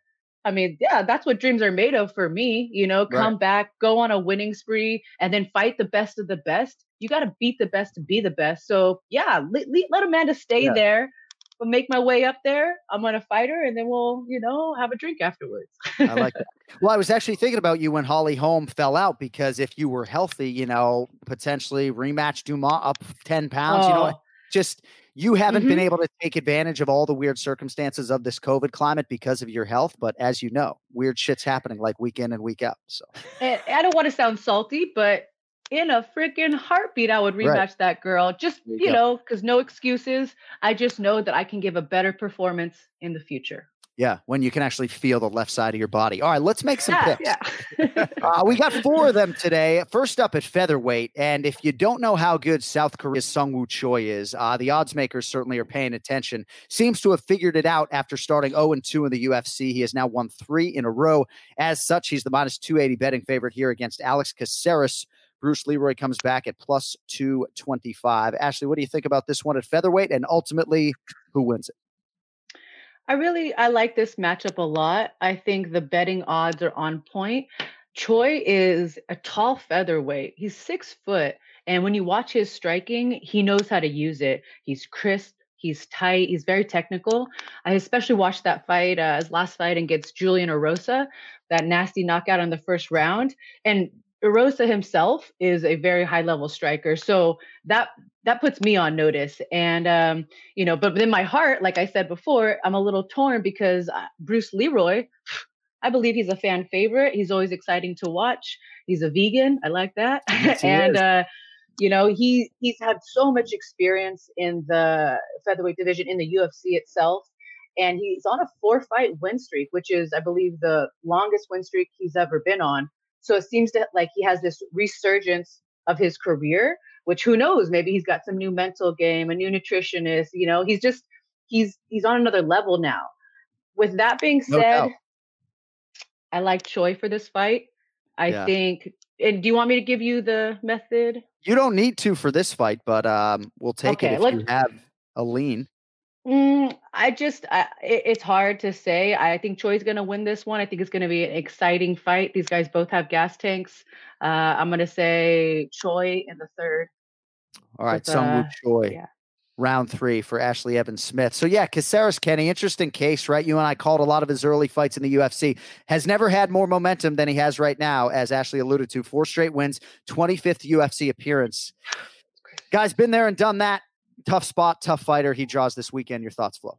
I mean, yeah, that's what dreams are made of for me. You know, come back, go on a winning spree, and then fight the best of the best. You got to beat the best to be the best. So, yeah, let, let Amanda stay Yeah. there, but make my way up there. I'm gonna fight her, and then we'll, you know, have a drink afterwards. I like that. Well, I was actually thinking about you when Holly Holm fell out because if you were healthy, you know, potentially rematch Dumas up 10 pounds, you know, Oh. just you haven't been Mhm. able to take advantage of all the weird circumstances of this COVID climate because of your health. But as you know, weird shit's happening like week in and week out. So And I don't want to sound salty, but in a freaking heartbeat, I would Right. rematch that girl. Just, you you, know, because no excuses. I just know that I can give a better performance in the future. yeah, when you can actually feel the left side of your body. All right, let's make some Yeah, picks. yeah. Uh, we got four of them today. First up at featherweight, and if you don't know how good South Korea's Seungwoo Choi is, uh, the odds makers certainly are paying attention. Seems to have figured it out after starting 0 and 2 in the UFC. He has now won three in a row. As such, he's the minus 280 betting favorite here against Alex Caceres. Bruce Leroy comes back at plus 225. Ashlee, what do you think about this one at featherweight, and ultimately, who wins it? I really I like this matchup a lot. I think the betting odds are on point. Choi is a tall featherweight. He's six foot, and when you watch his striking, he knows how to use it. He's crisp. He's tight. He's very technical. I especially watched that fight, uh, his last fight against Julian Erosa, that nasty knockout in the first round. And Erosa himself is a very high level striker. So that that puts me on notice. And um, you know, but within my heart, like I said before, I'm a little torn because uh, Bruce Leroy, I believe he's a fan favorite. He's always exciting to watch. He's a vegan. I like that. Yes, and uh, you know, he he's had so much experience in the featherweight division in the UFC itself. And he's on a four fight win streak, which is, I believe, the longest win streak he's ever been on. So it seems to like he has this resurgence of his career, which who knows, maybe he's got some new mental game, a new nutritionist, you know, he's just he's he's on another level now. With that being said, doubt. I like Choi for this fight. I Yeah. think. And do you want me to give you the method? You don't need to for this fight, but um, we'll take Okay, it if you have a lean. Mm, I just, I, it, it's hard to say. I think Choi's going to win this one. I think it's going to be an exciting fight. These guys both have gas tanks. Uh, I'm going to say Choi in the third. All right, with, Seungwoo uh, Choi. yeah. Round three for Ashlee Evans-Smith. So yeah, Caceres Kenny, interesting case, right? You and I called a lot of his early fights in the UFC. Has never had more momentum than he has right now, as Ashlee alluded to. Four straight wins, 25th UFC appearance. Guys, been there and done that. Tough spot, tough fighter. He draws this weekend. Your thoughts, Flo?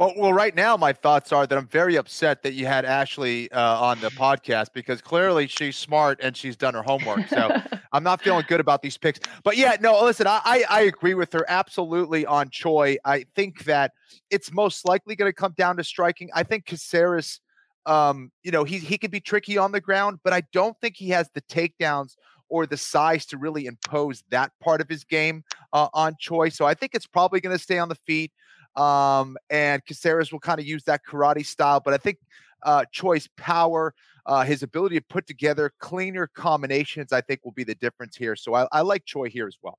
Well, well, right now my thoughts are that I'm very upset that you had Ashlee uh, on the podcast because clearly she's smart and she's done her homework. So I'm not feeling good about these picks. But yeah, no, listen, I I, I agree with her absolutely on Choi. I think that it's most likely going to come down to striking. I think Caceres, um, you know, he he can be tricky on the ground, but I don't think he has the takedowns or the size to really impose that part of his game uh, on Choi. So I think it's probably going to stay on the feet. Um, and Caceres will kind of use that karate style, but I think uh, Choi's power, uh, his ability to put together cleaner combinations, I think will be the difference here. So I, I like Choi here as well.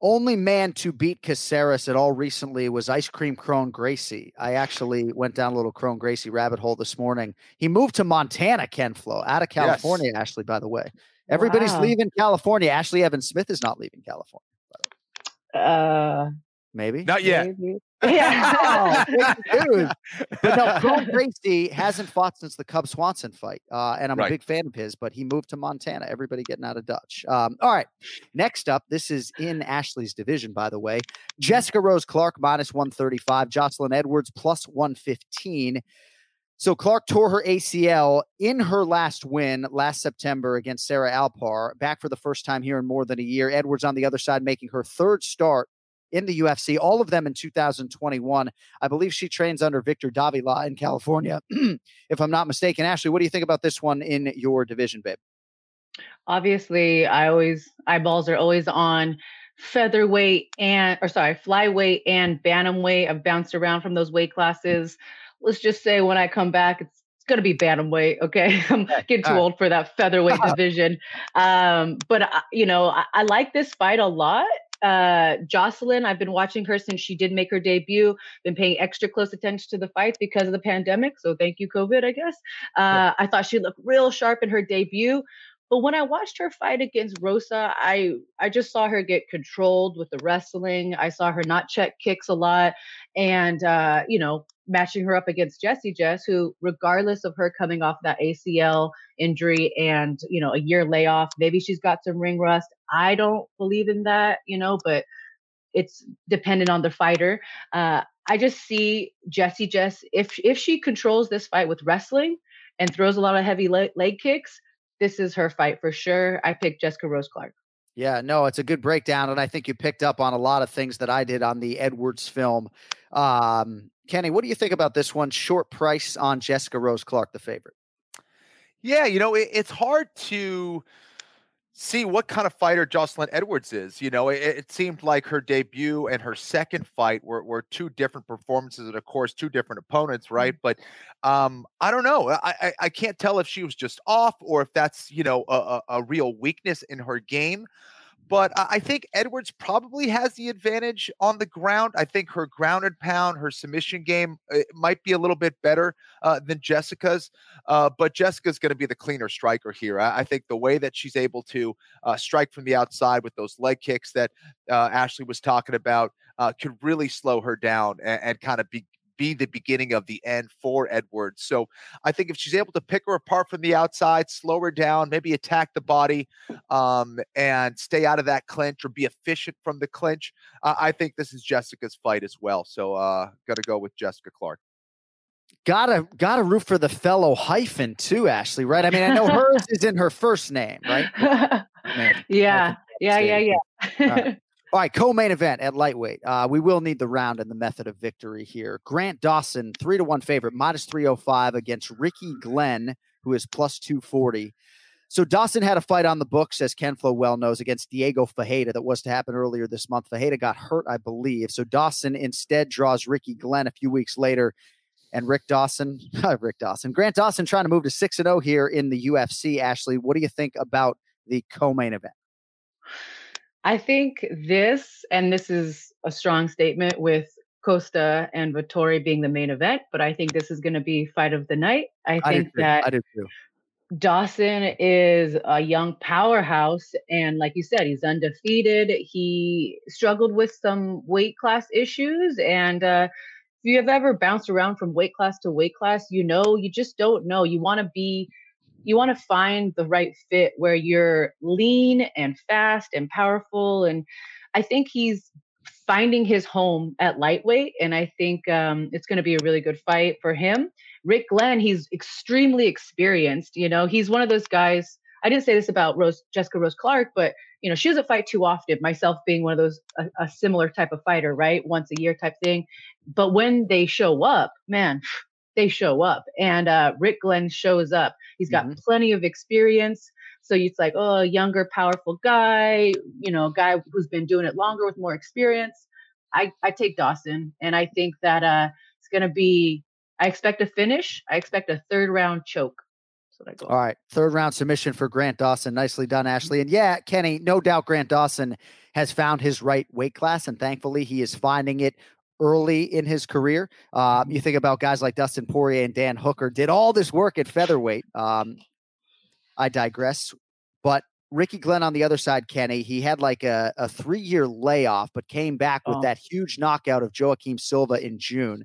Only man to beat Caceres at all recently was Ice Cream Kron Gracie. I actually went down a little Kron Gracie rabbit hole this morning. He moved to Montana, Ken Flo, out of California, Ashlee, by the way. Everybody's Wow. leaving California. Ashlee Evans-Smith is not leaving California. Uh, Maybe. Not yet. maybe. Oh, Yeah. big. But no, Kron Gracie hasn't fought since the Cub Swanson fight. Uh, and I'm a big fan of his, but he moved to Montana. Everybody getting out of Dutch. Um, all right. Next up, this is in Ashlee's division, by the way. Jessica Rose Clark minus 135, Jocelyn Edwards plus 115. So Clark tore her ACL in her last win last September against Sarah Alpar, back for the first time here in more than a year. Edwards on the other side making her third start in the UFC, all of them in 2021. I believe she trains under Victor Davila in California, if I'm not mistaken. Ashlee, what do you think about this one in your division, babe? Obviously, I always eyeballs are always on featherweight and or sorry, flyweight and bantamweight. I've bounced around from those weight classes. Let's just say when I come back, it's it's gonna be bantamweight. Okay, I'm getting too old for that featherweight division. Um, but I, you know, I, I like this fight a lot. Uh, Jocelyn, I've been watching her since she did make her debut. Been paying extra close attention to the fights because of the pandemic. So thank you, COVID. I guess. Uh, I thought she looked real sharp in her debut. But when I watched her fight against Rosa, I I just saw her get controlled with the wrestling. I saw her not check kicks a lot, and uh, you know, matching her up against Jessie Jess, who, regardless of her coming off that ACL injury and you know a year layoff, maybe she's got some ring rust. I don't believe in that, you know, but it's dependent on the fighter. Uh, I just see Jessie Jess if if she controls this fight with wrestling and throws a lot of heavy leg kicks, this is her fight for sure. I picked Jessica Rose Clark. Yeah, no, it's a good breakdown, and I think you picked up on a lot of things that I did on the Edwards film. Um, Kenny, what do you think about this one? Short price on Jessica Rose Clark, the favorite. Yeah, you know, it, it's hard to see what kind of fighter Jocelyn Edwards is. You know, it, it seemed like her debut and her second fight were, were two different performances, and of course, two different opponents, right? But um, I don't know. I, I I can't tell if she was just off or if that's you know a, a, a real weakness in her game. But I think Edwards probably has the advantage on the ground. I think her ground and pound, her submission game might be a little bit better uh, than Jessica's. Uh, but Jessica's going to be the cleaner striker here. I, I think the way that she's able to uh, strike from the outside with those leg kicks that uh, Ashlee was talking about uh, could really slow her down and, and kind of be be the beginning of the end for Edwards. So I think if she's able to pick her apart from the outside, slow her down, maybe attack the body, um, and stay out of that clinch or be efficient from the clinch, uh, I think this is Jessica's fight as well. So uh, got to go with Jessica Clark. Gotta gotta root for the fellow hyphen too, Ashlee. Right? I mean, I know hers is in her first name, right? Man, yeah, yeah, yeah, yeah. All right. All right, co-main event at lightweight. Uh, we will need the round and the method of victory here. Grant Dawson, three to one favorite, minus three hundred five against Ricky Glenn, who is plus two forty. So Dawson had a fight on the books, as Ken Flo well knows, against Diego Fajeda that was to happen earlier this month. Fajeda got hurt, I believe. So Dawson instead draws Ricky Glenn a few weeks later. and Rick Dawson, Rick Dawson, Grant Dawson trying to move to 6 and 0 here in the UFC. Ashlee, what do you think about the co main event? I think this, and this is a strong statement with Costa and Vettori being the main event, but I think this is going to be fight of the night. I think that I too. Dawson is a young powerhouse. And like you said, he's undefeated. He struggled with some weight class issues. And uh, if you have ever bounced around from weight class to weight class, you know, you just don't know. You want to be, you want to find the right fit where you're lean and fast and powerful. And I think he's finding his home at lightweight. And I think um, it's going to be a really good fight for him. Rick Glenn, he's extremely experienced. You know, he's one of those guys. I didn't say this about Rose Jessica Rose Clark, but you know, she doesn't fight too often. Myself being one of those a, a similar type of fighter, right? Once a year type thing. But when they show up, man, they show up. And uh, Rick Glenn shows up. He's got plenty of experience. So it's like, oh, a younger, powerful guy, you know, a guy who's been doing it longer with more experience. I, I take Dawson, and I think that uh, it's going to be. I expect a finish. I expect a third round choke. That's what I. All right. Third round submission for Grant Dawson. Nicely done, Ashlee. And yeah, Kenny, no doubt Grant Dawson has found his right weight class, and thankfully he is finding it early in his career. Uh, you think about guys like Dustin Poirier and Dan Hooker did all this work at featherweight. Um, I digress. But Ricky Glenn on the other side, Kenny, he had like a, a three year layoff, but came back with Oh. that huge knockout of Joaquim Silva in June.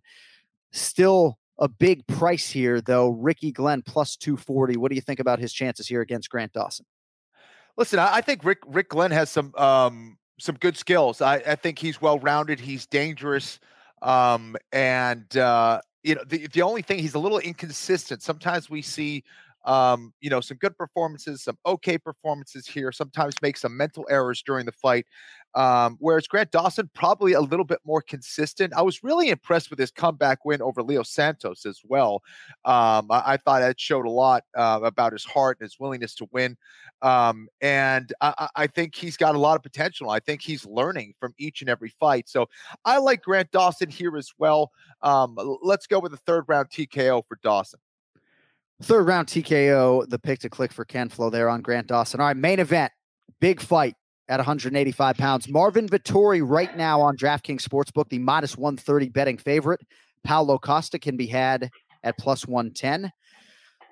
Still a big price here, though. Ricky Glenn plus 240. What do you think about his chances here against Grant Dawson? Listen, I, I think Rick Rick Glenn has some um, some good skills. I, I think he's well rounded. He's dangerous, um, and uh, you know the the only thing he's a little inconsistent. Sometimes we see. Um, you know, some good performances, some okay performances here. Sometimes make some mental errors during the fight. Um, whereas Grant Dawson probably a little bit more consistent. I was really impressed with his comeback win over Leo Santos as well. Um, I, I thought that showed a lot uh, about his heart and his willingness to win. Um, and I, I think he's got a lot of potential. I think he's learning from each and every fight. So I like Grant Dawson here as well. Um, let's go with a third round TKO for Dawson. Third round TKO, the pick to click for Ken Flo there on Grant Dawson. All right, main event, big fight at 185 pounds. Marvin Vettori right now on DraftKings Sportsbook, the modest minus 130 betting favorite. Paulo Costa can be had at plus 110.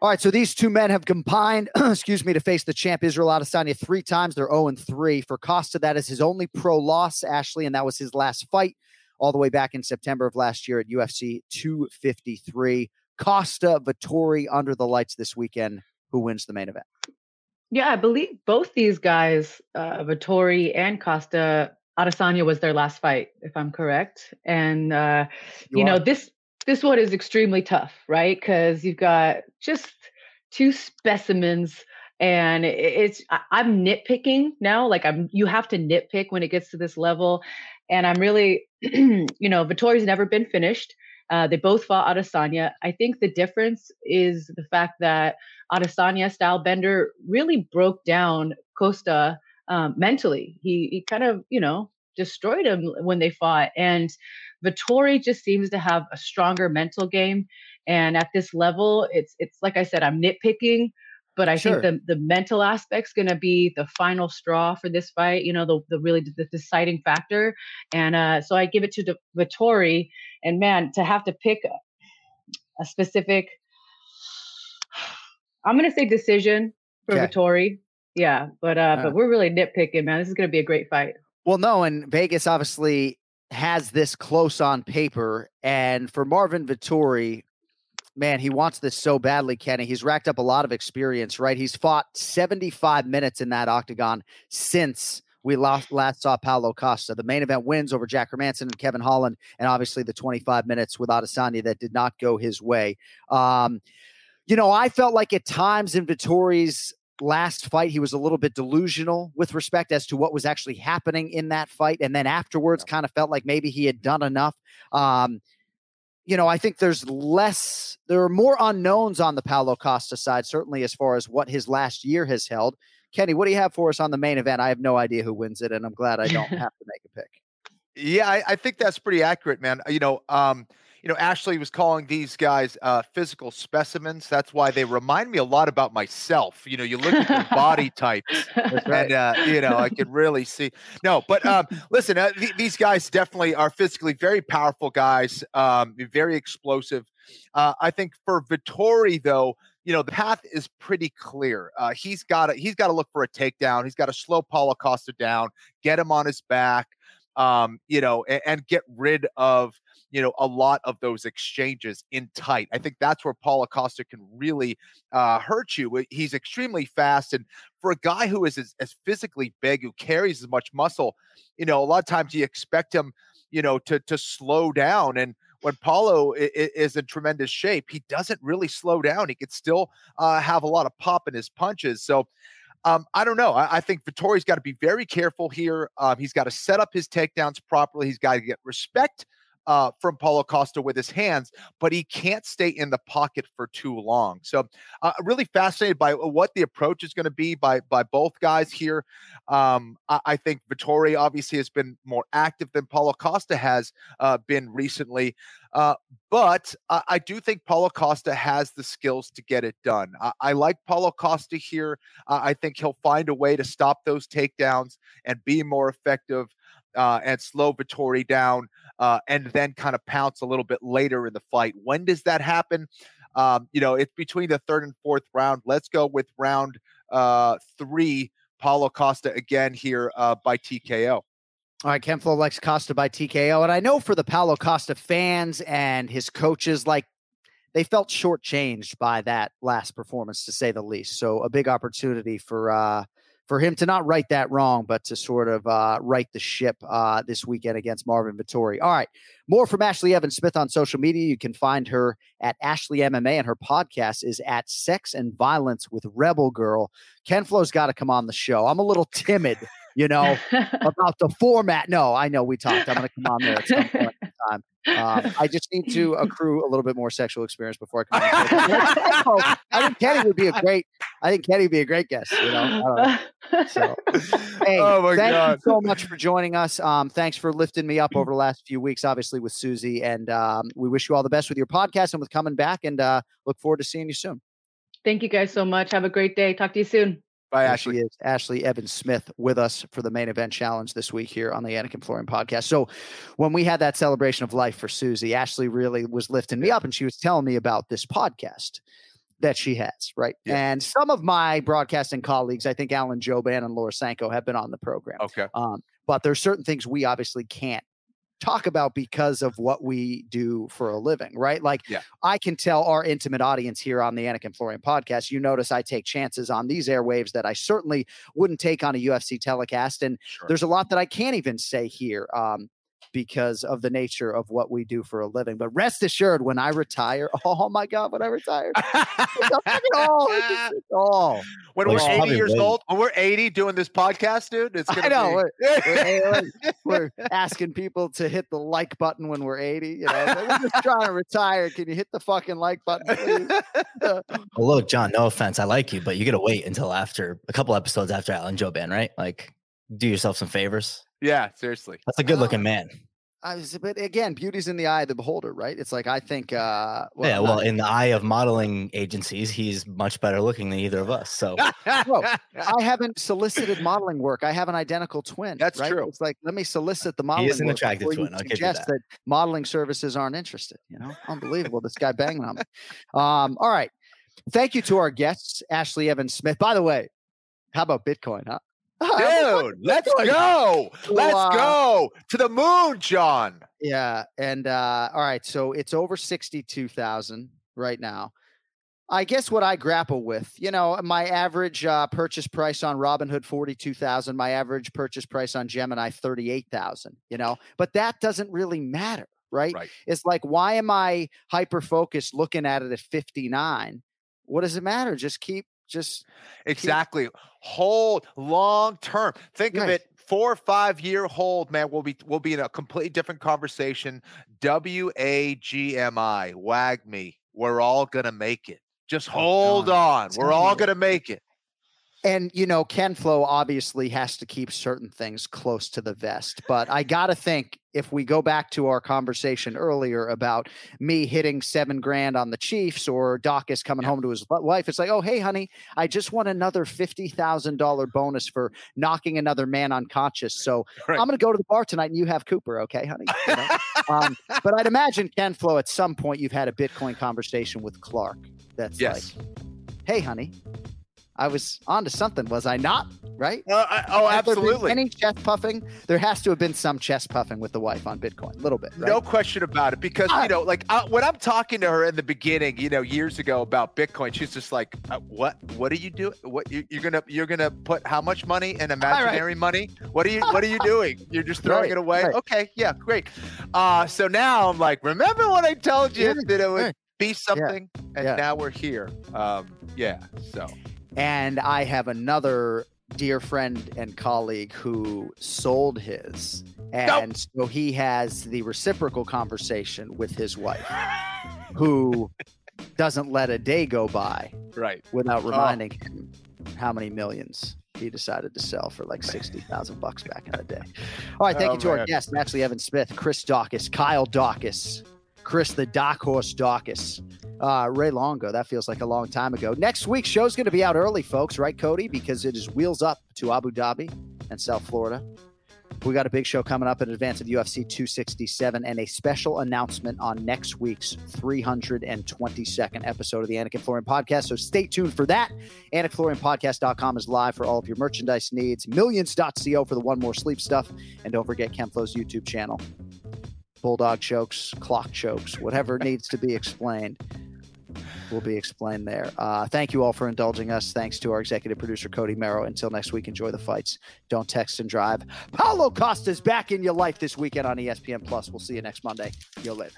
All right, so these two men have combined, excuse me, to face the champ Israel Adesanya three times. They're 0 3. For Costa, that is his only pro loss, Ashlee, and that was his last fight all the way back in September of last year at UFC 253. Costa Vettori under the lights this weekend. Who wins the main event? Yeah, I believe both these guys, uh, Vettori and Costa, Adesanya was their last fight, if I'm correct. And uh, You you, know this this one is extremely tough, right? Because you've got just two specimens, and it's I, I'm nitpicking now. Like I'm, you have to nitpick when it gets to this level, and I'm really, you know, Vettori's never been finished. Uh, they both fought Adesanya. I think the difference is the fact that Adesanya style bender really broke down Costa um, mentally. He he kind of you know destroyed him when they fought, and Vettori just seems to have a stronger mental game. And at this level, it's it's like I said, I'm nitpicking, but I Sure. think the the mental aspect's going to be the final straw for this fight. You know, the the really the deciding factor. And uh, so I give it to the Vettori. And man, to have to pick a, a specific, I'm going to say decision for Okay. Vettori. Yeah, but uh, Uh. but we're really nitpicking, man. This is going to be a great fight. Well, no, and Vegas obviously has this close on paper. And for Marvin Vettori, man, he wants this so badly, Kenny. He's racked up a lot of experience, right? He's fought 75 minutes in that octagon since we last, last saw Paulo Costa. The main event wins over Jack Hermansson and Kevin Holland, and obviously the 25 minutes with Adesanya that did not go his way. Um, you know, I felt like at times in Vettori's last fight, he was a little bit delusional with respect as to what was actually happening in that fight. And then afterwards, kind of felt like maybe he had done enough. Um, you know, I think there's less, there are more unknowns on the Paulo Costa side, certainly as far as what his last year has held. Kenny, what do you have for us on the main event? I have no idea who wins it, and I'm glad I don't have to make a pick. Yeah, I, I think that's pretty accurate, man. You know, um, you know, Ashlee was calling these guys uh, physical specimens. That's why they remind me a lot about myself. You know, you look at their body types, and uh, you know, I can really see. No, but um, listen, uh, th- these guys definitely are physically very powerful guys, um, very explosive. Uh, I think for Vettori, though, you know the path is pretty clear. Uh, he's got to he's got to look for a takedown. He's got to slow Paulo Costa down, get him on his back, um, you know, and, and, get rid of you know a lot of those exchanges in tight. I think that's where Paulo Costa can really uh, hurt you. He's extremely fast, and for a guy who is as, as physically big, who carries as much muscle, you know, a lot of times you expect him, you know, to to slow down and when Paulo is in tremendous shape, he doesn't really slow down. He could still uh, have a lot of pop in his punches. So um, I don't know. I, I think Vettori's got to be very careful here. Um, he's got to set up his takedowns properly. He's got to get respect uh, from Paulo Costa with his hands, but he can't stay in the pocket for too long. So, uh, really fascinated by what the approach is going to be by by both guys here. Um, I, I, think Vettori obviously has been more active than Paulo Costa has uh, been recently, uh, but I, I, do think Paulo Costa has the skills to get it done. I, I like Paulo Costa here. I think he'll find a way to stop those takedowns and be more effective uh, and slow Vettori down, uh, and then kind of pounce a little bit later in the fight. When does that happen? Um, you know, it's between the third and fourth round. Let's go with round uh, three. Paulo Costa again here uh, by TKO. All right, Ken Flo likes Costa by TKO. And I know for the Paulo Costa fans and his coaches, like they felt shortchanged by that last performance, to say the least. So a big opportunity for uh, for him to not right that wrong, but to sort of uh, right the ship uh, this weekend against Marvin Vettori. All right, more from Ashlee Evans-Smith on social media. You can find her at Ashlee MMA, and her podcast is at Sex and Violence with Rebel Girl. Ken Flo's got to come on the show. I'm a little timid, you know, about the format. No, I know we talked. I'm going to come on there at some point in time. Um, I just need to accrue a little bit more sexual experience before I come. on. I think Kenny would be a great. I think Kenny would be a great guest. You know. So, hey, oh my thank God. you so much for joining us. Um, thanks for lifting me up over the last few weeks, obviously with Susie, and um, we wish you all the best with your podcast and with coming back. And uh, look forward to seeing you soon. Thank you guys so much. Have a great day. Talk to you soon. There Ashlee. Is Ashlee Evans-Smith with us for the main event challenge this week here on the Anik and Florian podcast. So, when we had that celebration of life for Susie, Ashlee really was lifting me up and she was telling me about this podcast that she has, right? And some of my broadcasting colleagues, I think Alan Jouban and Laura Sanko, have been on the program. Okay. Um, but there's certain things we obviously can't talk about because of what we do for a living, right? Like Yeah. I can tell our intimate audience here on the Anik and Florian podcast, you notice I take chances on these airwaves that I certainly wouldn't take on a UFC telecast. And there's a lot that I can't even say here. Um, because of the nature of what we do for a living. But rest assured, when I retire, oh my God, when I retire, it's all, it's, it's all. When Well, we're 80 years wait. old, when we're 80 doing this podcast, dude, it's gonna I know. be. We're, we're- we're asking people to hit the like button when we're 80. You know, we're just trying to retire. Can you hit the fucking like button. Well, look, Jon, no offense. I like you, but you got to wait until after a couple episodes after Alan Jouban, right? Like, do yourself some favors. Yeah, seriously. That's a good looking man. I was, but again, beauty's in the eye of the beholder, right? It's like I think. uh yeah, well, in the eye of modeling agencies, he's much better looking than either of us. So, I haven't solicited modeling work. I have an identical twin. That's right? true. It's like let me solicit the modeling. is an attractive twin, I'll give you suggest that. modeling services aren't interested. You know, unbelievable. this guy banging on me. Um, all right. Thank you to our guests, Ashlee Evans-Smith. By the way, how about Bitcoin, huh? Dude, let's go. Let's Wow. go to the moon, Jon. Yeah, and uh, all right, so it's over sixty-two thousand right now. I guess what I grapple with, you know, my average uh, purchase price on Robinhood forty-two thousand, my average purchase price on Gemini thirty-eight thousand. You know, but that doesn't really matter, right? Right. It's like, why am I hyper focused looking at it at fifty-nine? What does it matter? Just keep, just Exactly. Hold long term. Think of it. Four or five year hold, man. We'll be we'll be in a completely different conversation. W A G M I. Wag me. We're all gonna make it. Just hold Jon, on. We're all gonna make it. And you know, Ken Flo obviously has to keep certain things close to the vest. But I gotta think if we go back to our conversation earlier about me hitting seven grand on the Chiefs or Daukaus coming home to his wife, it's like, oh hey, honey, I just won another fifty thousand dollar bonus for knocking another man unconscious. So Right. I'm gonna go to the bar tonight and you have Cooper, okay, honey? You know? um, but I'd imagine Ken Flo at some point you've had a Bitcoin conversation with Clark. That's Yes. like, hey, honey, I was onto something, was I not? Right? Uh, I- oh, absolutely. Any chest puffing? There has to have been some chest puffing with the wife on Bitcoin, a little bit. Right? No question about it. Because you know, like uh, when I'm talking to her in the beginning, you know, years ago about Bitcoin, she's just like, uh, "What? What are you doing? What you, you're gonna you're gonna put how much money in imaginary money? What are you What are you doing? You're just throwing Right, it away? right. Okay, yeah, great. Uh, so now I'm like, remember when I told you Yeah, that it would right. be something, and yeah. now we're here. Um, yeah. So And I have another dear friend and colleague who sold his. And so he has the reciprocal conversation with his wife, who doesn't let a day go by right. without Oh. reminding him how many millions he decided to sell for like 60,000 bucks back in the day. All right, thank Oh, you to our guests, Ashlee Evan Smith, Chris Daukaus, Kyle Daukaus, Chris the Dark Horse Daukaus, uh, Ray Longo. That feels like a long time ago. Next week's show's going to be out early, folks, right, Cody? Because it is wheels up to Abu Dhabi and South Florida. We got a big show coming up in advance of UFC 267 and a special announcement on next week's 322nd episode of the Anik and Florian podcast. So stay tuned for that. AnikFlorianPodcast.com is live for all of your merchandise needs. Millions.co for the one more sleep stuff. And don't forget Kenflo's YouTube channel. Bulldog chokes, clock chokes, whatever needs to be explained will be explained there. Uh, thank you all for indulging us. Thanks to our executive producer, Cody Merrow. Until next week, enjoy the fights. Don't text and drive. Paulo Costa's back in your life this weekend on ESPN Plus. We'll see you next Monday. Yo later.